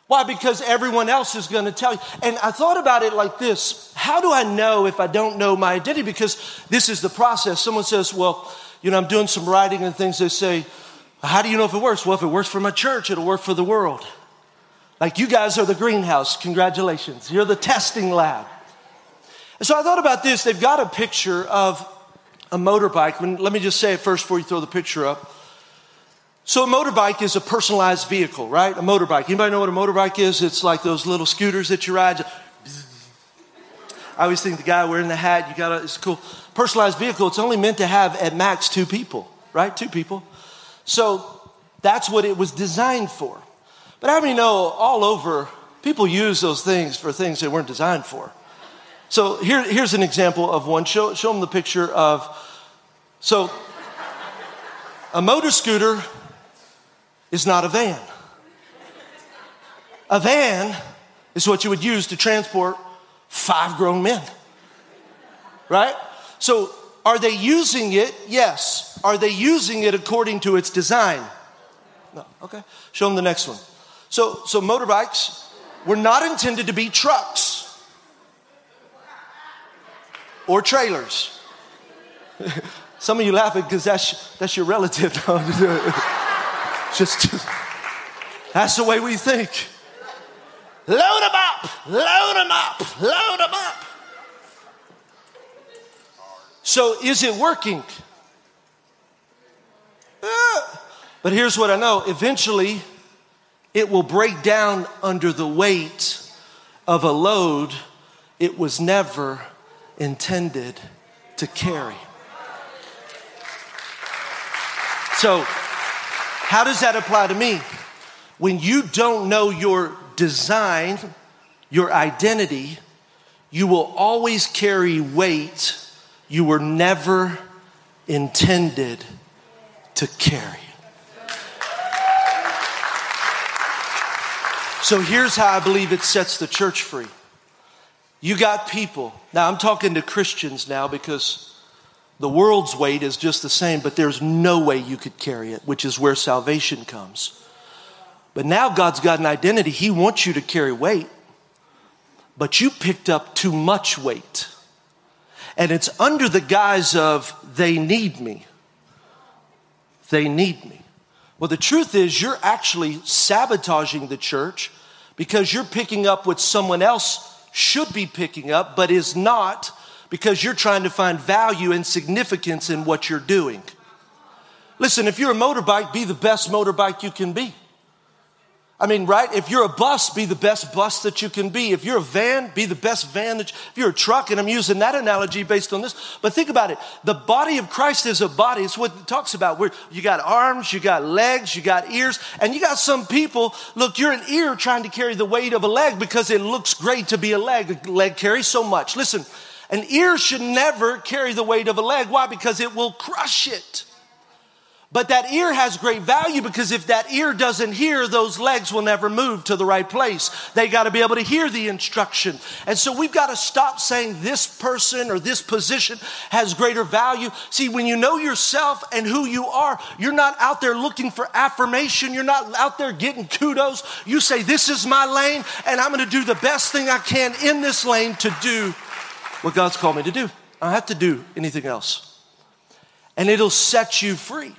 [SPEAKER 1] Why? Because everyone else is going to tell you. And I thought about it like this How do I know if I don't know my identity? Because this is the process. Someone says, Well, you know, I'm doing some writing and things. They say, how do you know if it works? Well, if it works for my church, it'll work for the world. Like you guys are the greenhouse. Congratulations. You're the testing lab. And so I thought about this. They've got a picture of a motorbike. When, let me just say it first before you throw the picture up. So a motorbike is a personalized vehicle, right? A motorbike. Anybody know what a motorbike is? It's like those little scooters that you ride. I always think the guy wearing the hat, you got it's cool. Personalized vehicle, it's only meant to have at max two people, right? Two people. So that's what it was designed for. But how many know all over people use those things for things they weren't designed for? So here, here's an example of one. Show, show them the picture of. So a motor scooter is not a van. A van is what you would use to transport five grown men. Right? So are they using it? Yes. Are they using it according to its design? No. Okay. Show them the next one. So, so motorbikes were not intended to be trucks or trailers. Some of you laughing because that's, that's your relative. just, that's the way we think. Load them up, load them up, load them up. So is it working? Uh, but here's what I know eventually, it will break down under the weight of a load it was never intended to carry. So, how does that apply to me? When you don't know your design, your identity, you will always carry weight you were never intended to carry. So here's how I believe it sets the church free. You got people, now I'm talking to Christians now because the world's weight is just the same, but there's no way you could carry it, which is where salvation comes. But now God's got an identity. He wants you to carry weight, but you picked up too much weight and it's under the guise of they need me. They need me. Well, the truth is, you're actually sabotaging the church because you're picking up what someone else should be picking up, but is not because you're trying to find value and significance in what you're doing. Listen, if you're a motorbike, be the best motorbike you can be. I mean, right? If you're a bus, be the best bus that you can be. If you're a van, be the best van that you, if you're a truck, and I'm using that analogy based on this. But think about it. The body of Christ is a body. It's what it talks about. Where you got arms, you got legs, you got ears, and you got some people, look, you're an ear trying to carry the weight of a leg because it looks great to be a leg. A leg carries so much. Listen, an ear should never carry the weight of a leg. Why? Because it will crush it. But that ear has great value because if that ear doesn't hear, those legs will never move to the right place. They got to be able to hear the instruction. And so we've got to stop saying this person or this position has greater value. See, when you know yourself and who you are, you're not out there looking for affirmation. You're not out there getting kudos. You say, This is my lane, and I'm going to do the best thing I can in this lane to do what God's called me to do. I don't have to do anything else. And it'll set you free.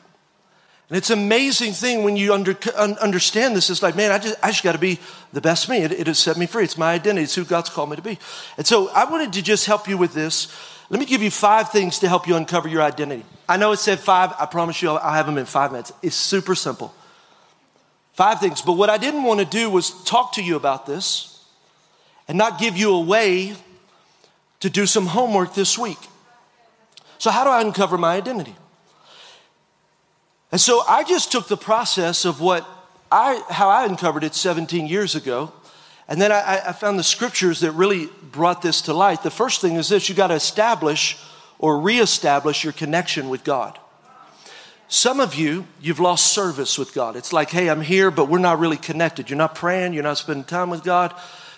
[SPEAKER 1] And it's an amazing thing when you under, un, understand this. It's like, man, I just, I just got to be the best me. It, it has set me free. It's my identity. It's who God's called me to be. And so I wanted to just help you with this. Let me give you five things to help you uncover your identity. I know it said five. I promise you I'll, have them in five minutes. It's super simple. Five things. But what I didn't want to do was talk to you about this and not give you a way to do some homework this week. So, how do I uncover my identity? And so I just took the process of what I, how I uncovered it 17 years ago. And then I, I found the scriptures that really brought this to light. The first thing is this you got to establish or reestablish your connection with God. Some of you, you've lost service with God. It's like, hey, I'm here, but we're not really connected. You're not praying, you're not spending time with God.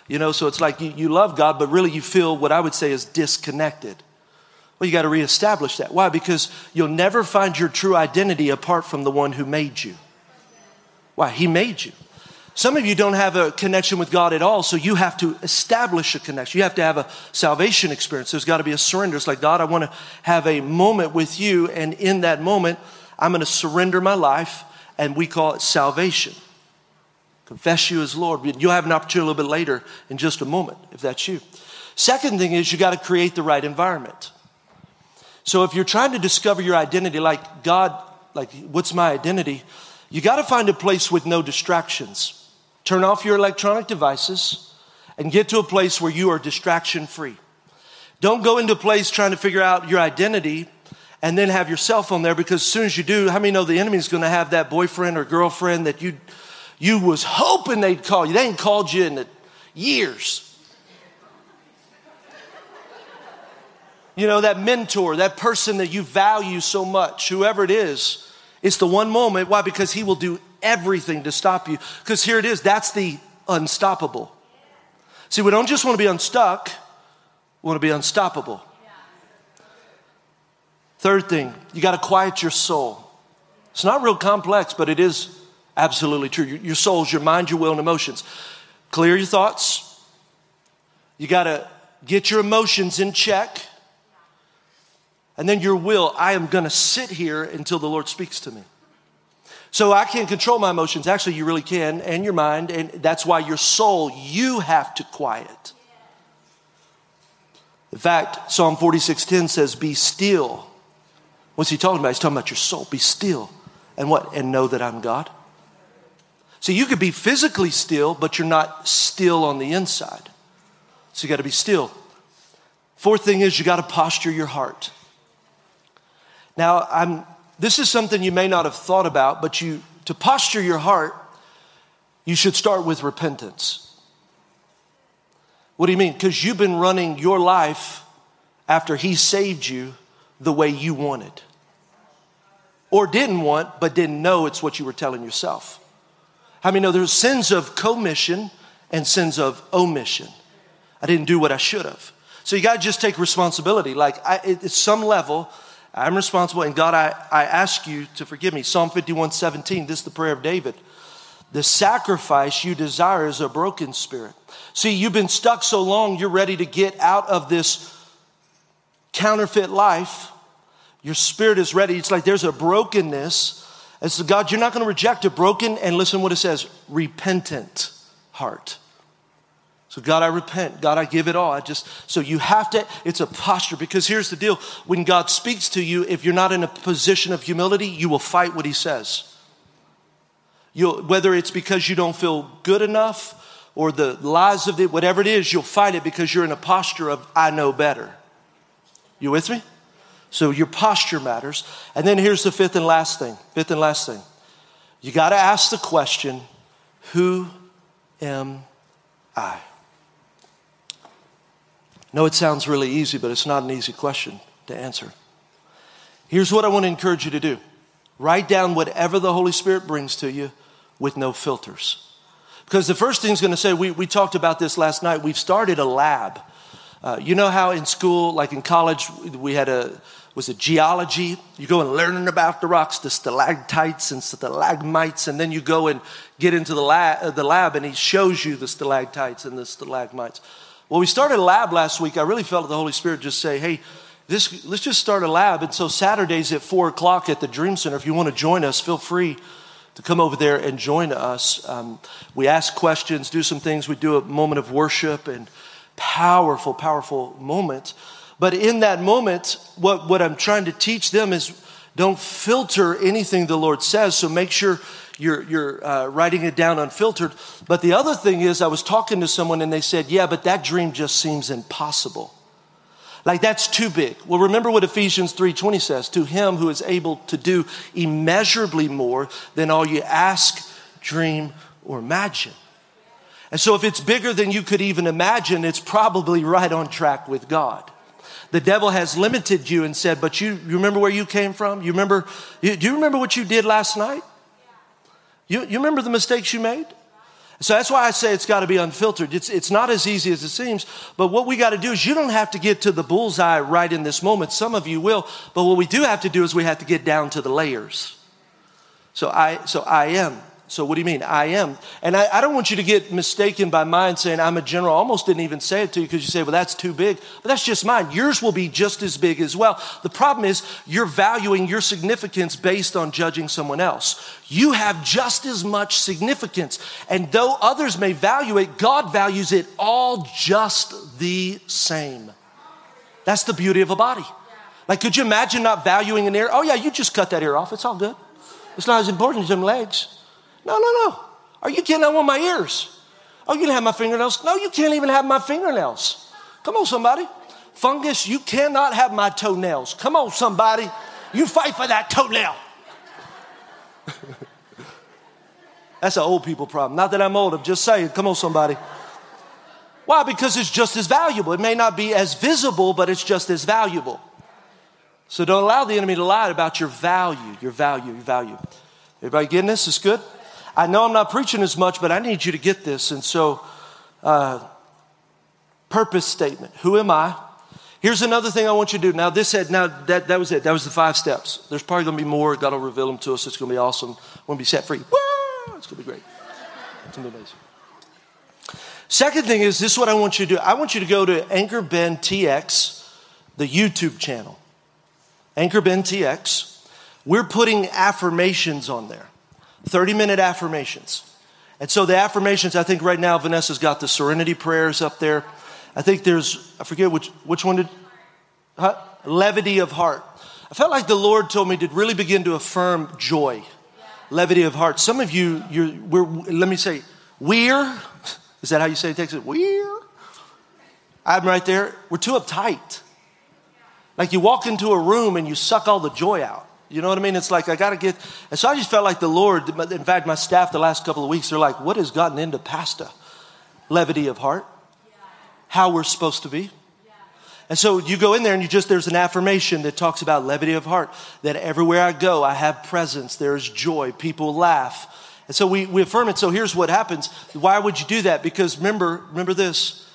[SPEAKER 1] You know, so it's like you, you love God, but really you feel what I would say is disconnected. Well, you got to reestablish that. Why? Because you'll never find your true identity apart from the one who made you. Why? He made you. Some of you don't have a connection with God at all, so you have to establish a connection. You have to have a salvation experience. There's got to be a surrender. It's like, God, I want to have a moment with you, and in that moment, I'm going to surrender my life, and we call it salvation. Confess you as Lord. You'll have an opportunity a little bit later in just a moment, if that's you. Second thing is you got to create the right environment. So if you're trying to discover your identity, like God, like what's my identity? You got to find a place with no distractions. Turn off your electronic devices and get to a place where you are distraction free. Don't go into a place trying to figure out your identity and then have your cell phone there because as soon as you do, how many know the enemy's going to have that boyfriend or girlfriend that you you was hoping they'd call you. They ain't called you in years. You know, that mentor, that person that you value so much, whoever it is, it's the one moment. Why? Because he will do everything to stop you. Because here it is, that's the unstoppable. See, we don't just want to be unstuck, we want to be unstoppable. Third thing, you got to quiet your soul. It's not real complex, but it is absolutely true. Your, your soul's your mind, your will, and emotions. Clear your thoughts. You got to get your emotions in check. And then your will, I am to sit here until the Lord speaks to me. So I can't control my emotions. Actually, you really can, and your mind, and that's why your soul, you have to quiet. In fact, Psalm 46:10 says, Be still. What's he talking about? He's talking about your soul. Be still. And what? And know that I'm God. So you could be physically still, but you're not still on the inside. So you got to be still. Fourth thing is you got to posture your heart. Now, I'm, this is something you may not have thought about, but you, to posture your heart, you should start with repentance. What do you mean? Because you've been running your life after He saved you the way you wanted. Or didn't want, but didn't know it's what you were telling yourself. How many know there's sins of commission and sins of omission? I didn't do what I should have. So you got to just take responsibility. Like, I, at some level, I'm responsible, and God, I, I ask you to forgive me. Psalm 51 17, this is the prayer of David. The sacrifice you desire is a broken spirit. See, you've been stuck so long, you're ready to get out of this counterfeit life. Your spirit is ready. It's like there's a brokenness. And so, God, you're not going to reject a broken, and listen what it says repentant heart. So, God, I repent. God, I give it all. I just, so you have to, it's a posture because here's the deal. When God speaks to you, if you're not in a position of humility, you will fight what He says. You'll, whether it's because you don't feel good enough or the lies of it, whatever it is, you'll fight it because you're in a posture of, I know better. You with me? So your posture matters. And then here's the fifth and last thing. Fifth and last thing. You got to ask the question, who am I? No, it sounds really easy, but it's not an easy question to answer. Here's what I want to encourage you to do Write down whatever the Holy Spirit brings to you with no filters. Because the first thing is going to say, we, we talked about this last night, we've started a lab. Uh, you know how in school, like in college, we had a, was it geology? You go and learn about the rocks, the stalactites and stalagmites, and then you go and get into the lab, uh, the lab and he shows you the stalactites and the stalagmites. Well, we started a lab last week. I really felt the Holy Spirit just say, hey, this, let's just start a lab. And so Saturdays at four o'clock at the Dream Center, if you want to join us, feel free to come over there and join us. Um, we ask questions, do some things. We do a moment of worship and powerful, powerful moment. But in that moment, what, what I'm trying to teach them is don't filter anything the Lord says. So make sure you're, you're uh, writing it down unfiltered. But the other thing is, I was talking to someone and they said, Yeah, but that dream just seems impossible. Like that's too big. Well, remember what Ephesians 3:20 says, to him who is able to do immeasurably more than all you ask, dream, or imagine. And so if it's bigger than you could even imagine, it's probably right on track with God. The devil has limited you and said, but you, you remember where you came from? You remember, you, do you remember what you did last night? You, you remember the mistakes you made? So that's why I say it's got to be unfiltered. It's, it's not as easy as it seems. But what we got to do is you don't have to get to the bullseye right in this moment. Some of you will. But what we do have to do is we have to get down to the layers. So I, so I am. So what do you mean? I am. And I, I, don't want you to get mistaken by mine saying I'm a general. I almost didn't even say it to you because you say, well, that's too big. But that's just mine. Yours will be just as big as well. The problem is you're valuing your significance based on judging someone else. You have just as much significance. And though others may value it, God values it all just the same. That's the beauty of a body. Like, could you imagine not valuing an ear? Oh, yeah, you just cut that ear off. It's all good. It's not as important as them legs. No, no, no. Are you kidding? I want my ears. Oh, you can have my fingernails. No, you can't even have my fingernails. Come on, somebody. Fungus, you cannot have my toenails. Come on, somebody. You fight for that toenail. That's an old people problem. Not that I'm old, I'm just saying. Come on, somebody. Why? Because it's just as valuable. It may not be as visible, but it's just as valuable. So don't allow the enemy to lie about your value, your value, your value. Everybody getting this? It's good? I know I'm not preaching as much, but I need you to get this. And so, uh, purpose statement Who am I? Here's another thing I want you to do. Now, this had, now that, that was it. That was the five steps. There's probably going to be more. God will reveal them to us. It's going to be awesome. We're going to be set free. Woo! It's going to be great. It's going to be amazing. Second thing is this is what I want you to do. I want you to go to Anchor Ben TX, the YouTube channel. Anchor Ben TX. We're putting affirmations on there. 30 minute affirmations. And so the affirmations, I think right now Vanessa's got the serenity prayers up there. I think there's, I forget which, which one did, huh? levity of heart. I felt like the Lord told me to really begin to affirm joy, levity of heart. Some of you, you're, we're, let me say, we're, is that how you say it? It, we're. I'm right there. We're too uptight. Like you walk into a room and you suck all the joy out. You know what I mean? It's like I got to get. And so I just felt like the Lord, in fact, my staff the last couple of weeks, they're like, what has gotten into Pastor? Levity of heart, how we're supposed to be. And so you go in there and you just, there's an affirmation that talks about levity of heart, that everywhere I go, I have presence, there's joy, people laugh. And so we, we affirm it. So here's what happens. Why would you do that? Because remember, remember this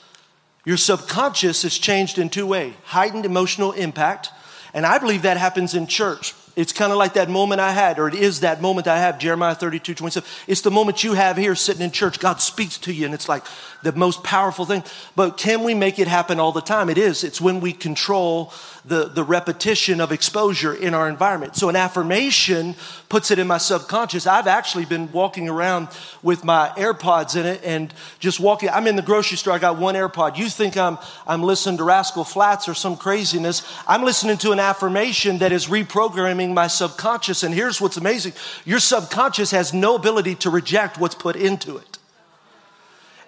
[SPEAKER 1] your subconscious is changed in two ways heightened emotional impact. And I believe that happens in church. It's kind of like that moment I had, or it is that moment I have, Jeremiah 32, 27. It's the moment you have here sitting in church. God speaks to you, and it's like the most powerful thing. But can we make it happen all the time? It is. It's when we control the, the repetition of exposure in our environment. So an affirmation puts it in my subconscious. I've actually been walking around with my AirPods in it and just walking. I'm in the grocery store. I got one AirPod. You think I'm, I'm listening to Rascal Flatts or some craziness. I'm listening to an affirmation that is reprogramming my subconscious. And here's what's amazing. Your subconscious has no ability to reject what's put into it.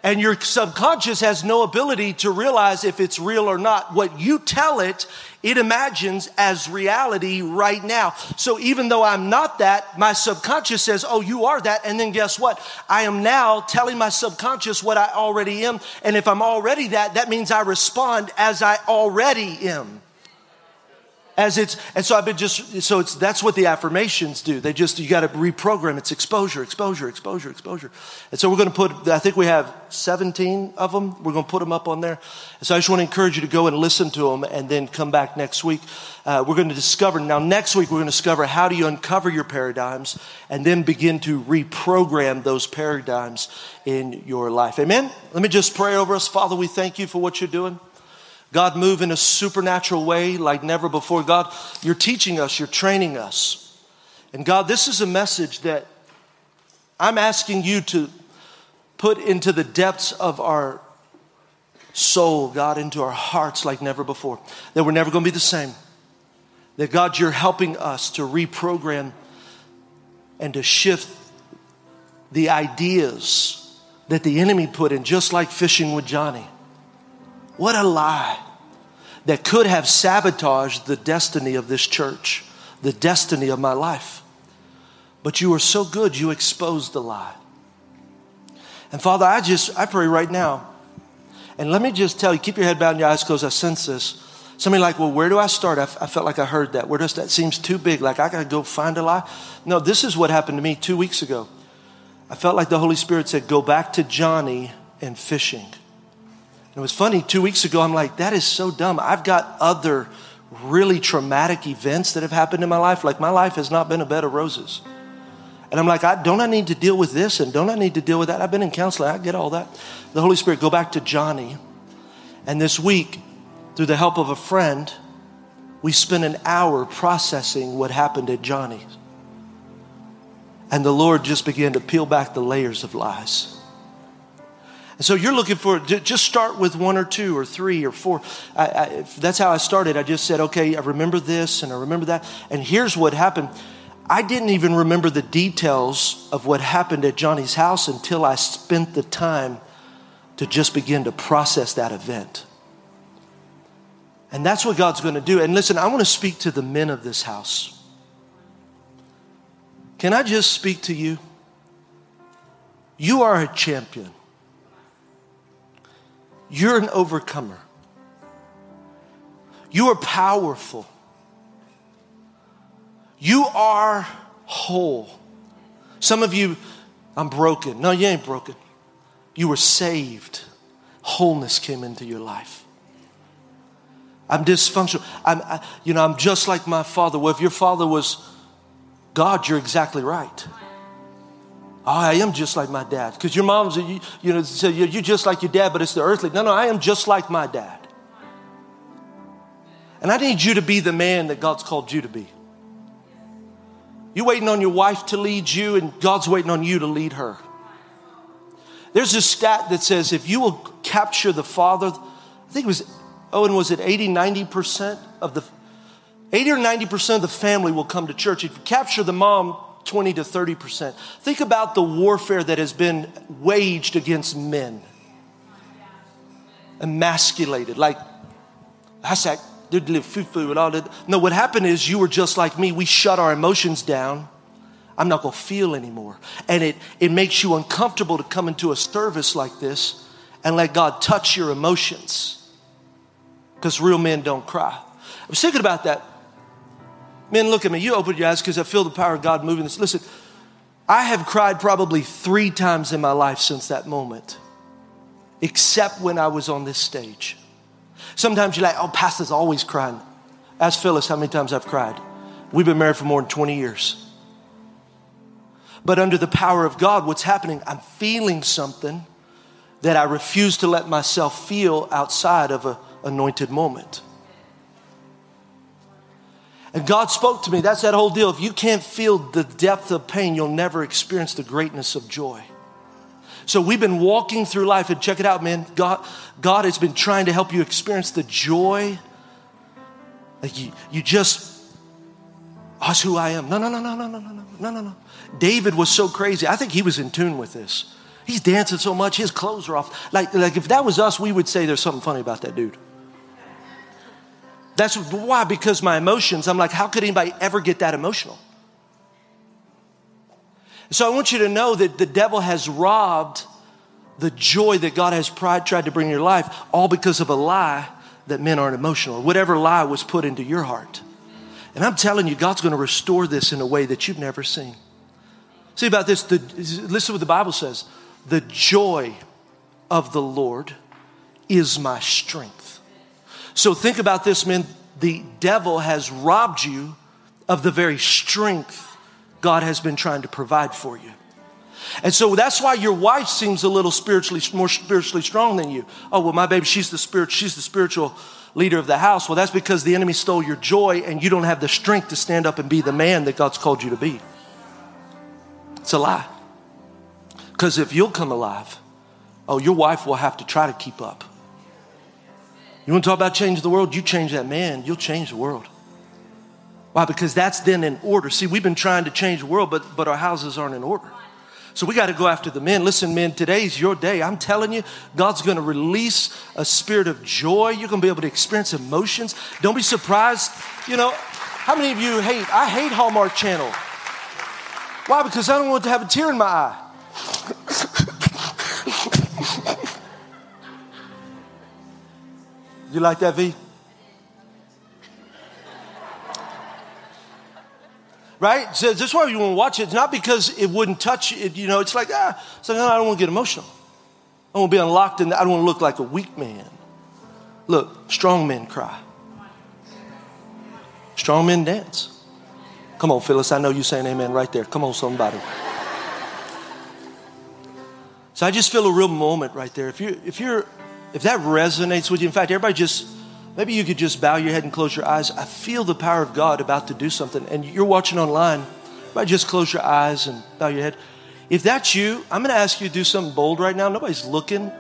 [SPEAKER 1] And your subconscious has no ability to realize if it's real or not. What you tell it, it imagines as reality right now. So even though I'm not that, my subconscious says, Oh, you are that. And then guess what? I am now telling my subconscious what I already am. And if I'm already that, that means I respond as I already am. As it's and so i've been just so it's that's what the affirmations do. They just you got to reprogram. It's exposure exposure exposure exposure. And so we're going to put i think we have 17 of them. We're going to put them up on there. And so i just want to encourage you to go and listen to them and then come back next week. Uh, we're going to discover now next week we're going to discover how do you uncover your paradigms and then begin to reprogram those paradigms in your life. Amen? Let me just pray over us. Father we thank you for what you're doing God, move in a supernatural way like never before. God, you're teaching us, you're training us. And God, this is a message that I'm asking you to put into the depths of our soul, God, into our hearts like never before. That we're never going to be the same. That God, you're helping us to reprogram and to shift the ideas that the enemy put in, just like fishing with Johnny. What a lie that could have sabotaged the destiny of this church, the destiny of my life. But you are so good, you exposed the lie. And Father, I just, I pray right now, and let me just tell you, keep your head bowed and your eyes closed. I sense this. Somebody like, well, where do I start? I, f- I felt like I heard that. Where does that seems too big? Like I got to go find a lie. No, this is what happened to me two weeks ago. I felt like the Holy Spirit said, go back to Johnny and fishing. It was funny, two weeks ago, I'm like, that is so dumb. I've got other really traumatic events that have happened in my life. Like, my life has not been a bed of roses. And I'm like, I, don't I need to deal with this and don't I need to deal with that? I've been in counseling, I get all that. The Holy Spirit, go back to Johnny. And this week, through the help of a friend, we spent an hour processing what happened at Johnny's. And the Lord just began to peel back the layers of lies. So you're looking for, just start with one or two or three or four. I, I, that's how I started. I just said, okay, I remember this and I remember that. And here's what happened. I didn't even remember the details of what happened at Johnny's house until I spent the time to just begin to process that event. And that's what God's going to do. And listen, I want to speak to the men of this house. Can I just speak to you? You are a champion. You're an overcomer. You are powerful. You are whole. Some of you, I'm broken. No, you ain't broken. You were saved. Wholeness came into your life. I'm dysfunctional. I'm, I, you know, I'm just like my father. Well, if your father was God, you're exactly right. Oh, I am just like my dad. Because your mom's, you, you know, say you're just like your dad, but it's the earthly. No, no, I am just like my dad. And I need you to be the man that God's called you to be. You're waiting on your wife to lead you, and God's waiting on you to lead her. There's a stat that says if you will capture the father, I think it was, Owen, was it 80, 90% of the, 80 or 90% of the family will come to church. If you capture the mom, 20 to 30%. Think about the warfare that has been waged against men. Emasculated, like, that's that, live foo and all that. No, what happened is you were just like me. We shut our emotions down. I'm not gonna feel anymore. And it, it makes you uncomfortable to come into a service like this and let God touch your emotions. Because real men don't cry. I was thinking about that Men, look at me. You open your eyes because I feel the power of God moving this. Listen, I have cried probably three times in my life since that moment, except when I was on this stage. Sometimes you're like, oh, Pastor's always crying. Ask Phyllis how many times I've cried. We've been married for more than 20 years. But under the power of God, what's happening? I'm feeling something that I refuse to let myself feel outside of an anointed moment. And God spoke to me. That's that whole deal. If you can't feel the depth of pain, you'll never experience the greatness of joy. So we've been walking through life, and check it out, man. God, God has been trying to help you experience the joy. Like you, you just, that's who I am. No, no, no, no, no, no, no, no, no, no. David was so crazy. I think he was in tune with this. He's dancing so much, his clothes are off. Like, like if that was us, we would say there's something funny about that dude. That's why, because my emotions, I'm like, how could anybody ever get that emotional? So I want you to know that the devil has robbed the joy that God has tried to bring in your life, all because of a lie that men aren't emotional, whatever lie was put into your heart. And I'm telling you, God's going to restore this in a way that you've never seen. See about this, the, listen to what the Bible says. The joy of the Lord is my strength. So think about this, man. The devil has robbed you of the very strength God has been trying to provide for you. And so that's why your wife seems a little spiritually more spiritually strong than you. Oh, well, my baby, she's the spirit, she's the spiritual leader of the house. Well, that's because the enemy stole your joy and you don't have the strength to stand up and be the man that God's called you to be. It's a lie. Because if you'll come alive, oh, your wife will have to try to keep up. You want to talk about change the world? You change that man, you'll change the world. Why? Because that's then in order. See, we've been trying to change the world, but, but our houses aren't in order. So we got to go after the men. Listen, men, today's your day. I'm telling you, God's going to release a spirit of joy. You're going to be able to experience emotions. Don't be surprised. You know, how many of you hate? I hate Hallmark Channel. Why? Because I don't want to have a tear in my eye. you like that, V? right? So that's why you want to watch it. It's not because it wouldn't touch it. You know, it's like, ah, like, no, I don't want to get emotional. I want to be unlocked and I don't want to look like a weak man. Look, strong men cry. Strong men dance. Come on, Phyllis. I know you're saying amen right there. Come on, somebody. So I just feel a real moment right there. If you if you're if that resonates with you, in fact, everybody just Maybe you could just bow your head and close your eyes. I feel the power of God about to do something. And you're watching online. Might just close your eyes and bow your head. If that's you, I'm going to ask you to do something bold right now. Nobody's looking.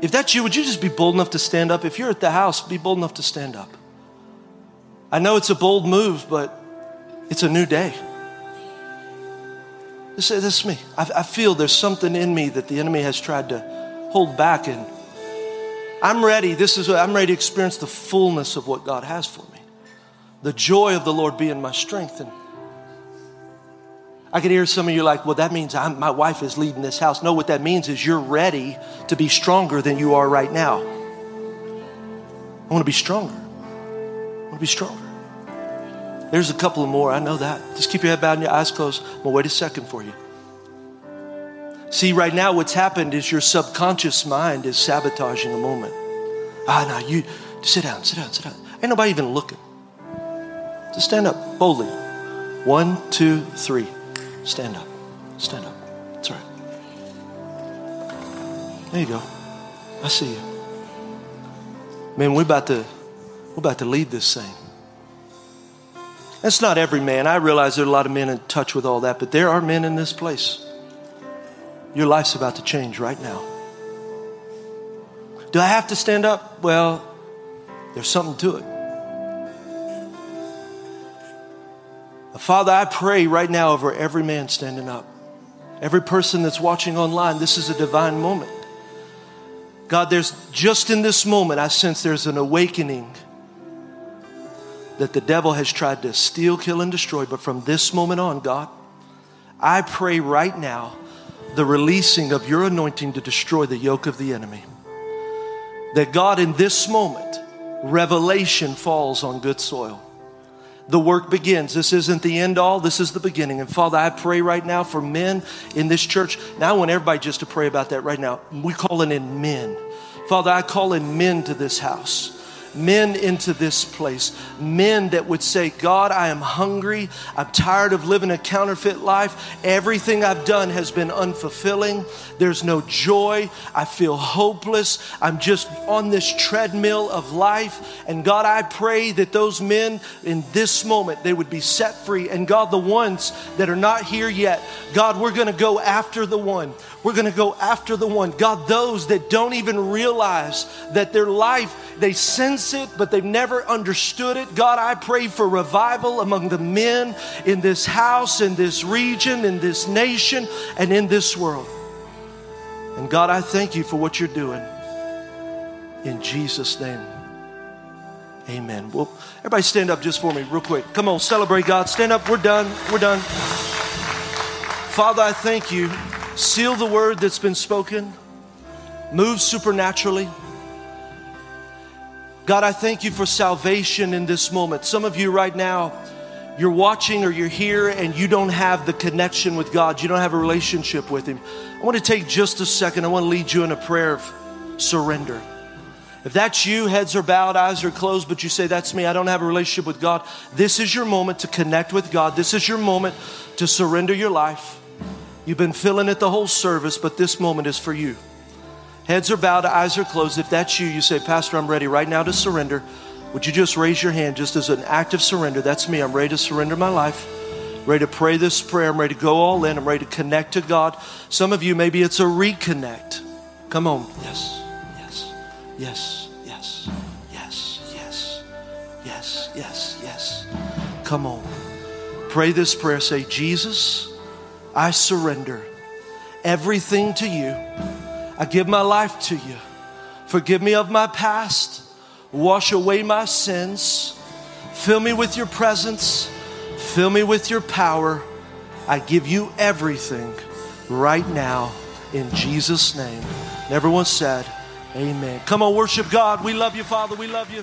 [SPEAKER 1] If that's you, would you just be bold enough to stand up? If you're at the house, be bold enough to stand up. I know it's a bold move, but it's a new day. This, this is me. I, I feel there's something in me that the enemy has tried to hold back and I'm ready. This is I'm ready to experience the fullness of what God has for me. The joy of the Lord being my strength. And I can hear some of you like, well, that means I'm, my wife is leading this house. No, what that means is you're ready to be stronger than you are right now. I want to be stronger. I want to be stronger. There's a couple more. I know that. Just keep your head bowed and your eyes closed. I'm going to wait a second for you. See, right now, what's happened is your subconscious mind is sabotaging the moment. Ah, now you sit down, sit down, sit down. Ain't nobody even looking. Just stand up boldly. One, two, three. Stand up. Stand up. That's right. There you go. I see you. Man, we're about to we're about to lead this thing. That's not every man. I realize there are a lot of men in touch with all that, but there are men in this place. Your life's about to change right now. Do I have to stand up? Well, there's something to it. Father, I pray right now over every man standing up, every person that's watching online. This is a divine moment. God, there's just in this moment, I sense there's an awakening that the devil has tried to steal, kill, and destroy. But from this moment on, God, I pray right now the releasing of your anointing to destroy the yoke of the enemy. That God, in this moment, revelation falls on good soil. The work begins. This isn't the end all, this is the beginning. And Father, I pray right now for men in this church. Now, I want everybody just to pray about that right now. We calling in men. Father, I call in men to this house men into this place. Men that would say, God, I am hungry. I'm tired of living a counterfeit life. Everything I've done has been unfulfilling. There's no joy. I feel hopeless. I'm just on this treadmill of life. And God, I pray that those men in this moment, they would be set free. And God, the ones that are not here yet, God, we're going to go after the one. We're going to go after the one. God, those that don't even realize that their life, they sense it, but they've never understood it. God, I pray for revival among the men in this house, in this region, in this nation, and in this world. And God, I thank you for what you're doing. In Jesus' name. Amen. Well, everybody stand up just for me, real quick. Come on, celebrate God. Stand up. We're done. We're done. Father, I thank you seal the word that's been spoken, move supernaturally. God, I thank you for salvation in this moment. Some of you right now, you're watching or you're here and you don't have the connection with God, you don't have a relationship with Him. I want to take just a second. I want to lead you in a prayer of surrender. If that's you, heads are bowed, eyes are closed, but you say, That's me, I don't have a relationship with God, this is your moment to connect with God. This is your moment to surrender your life. You've been filling it the whole service, but this moment is for you. Heads are bowed, eyes are closed. If that's you, you say, Pastor, I'm ready right now to surrender. Would you just raise your hand just as an act of surrender? That's me. I'm ready to surrender my life. Ready to pray this prayer. I'm ready to go all in. I'm ready to connect to God. Some of you, maybe it's a reconnect. Come on. Yes, yes, yes, yes, yes, yes, yes, yes, yes. Come on. Pray this prayer. Say, Jesus, I surrender everything to you. I give my life to you. Forgive me of my past. Wash away my sins. Fill me with your presence. Fill me with your power. I give you everything right now in Jesus' name. And everyone said, Amen. Come on, worship God. We love you, Father. We love you.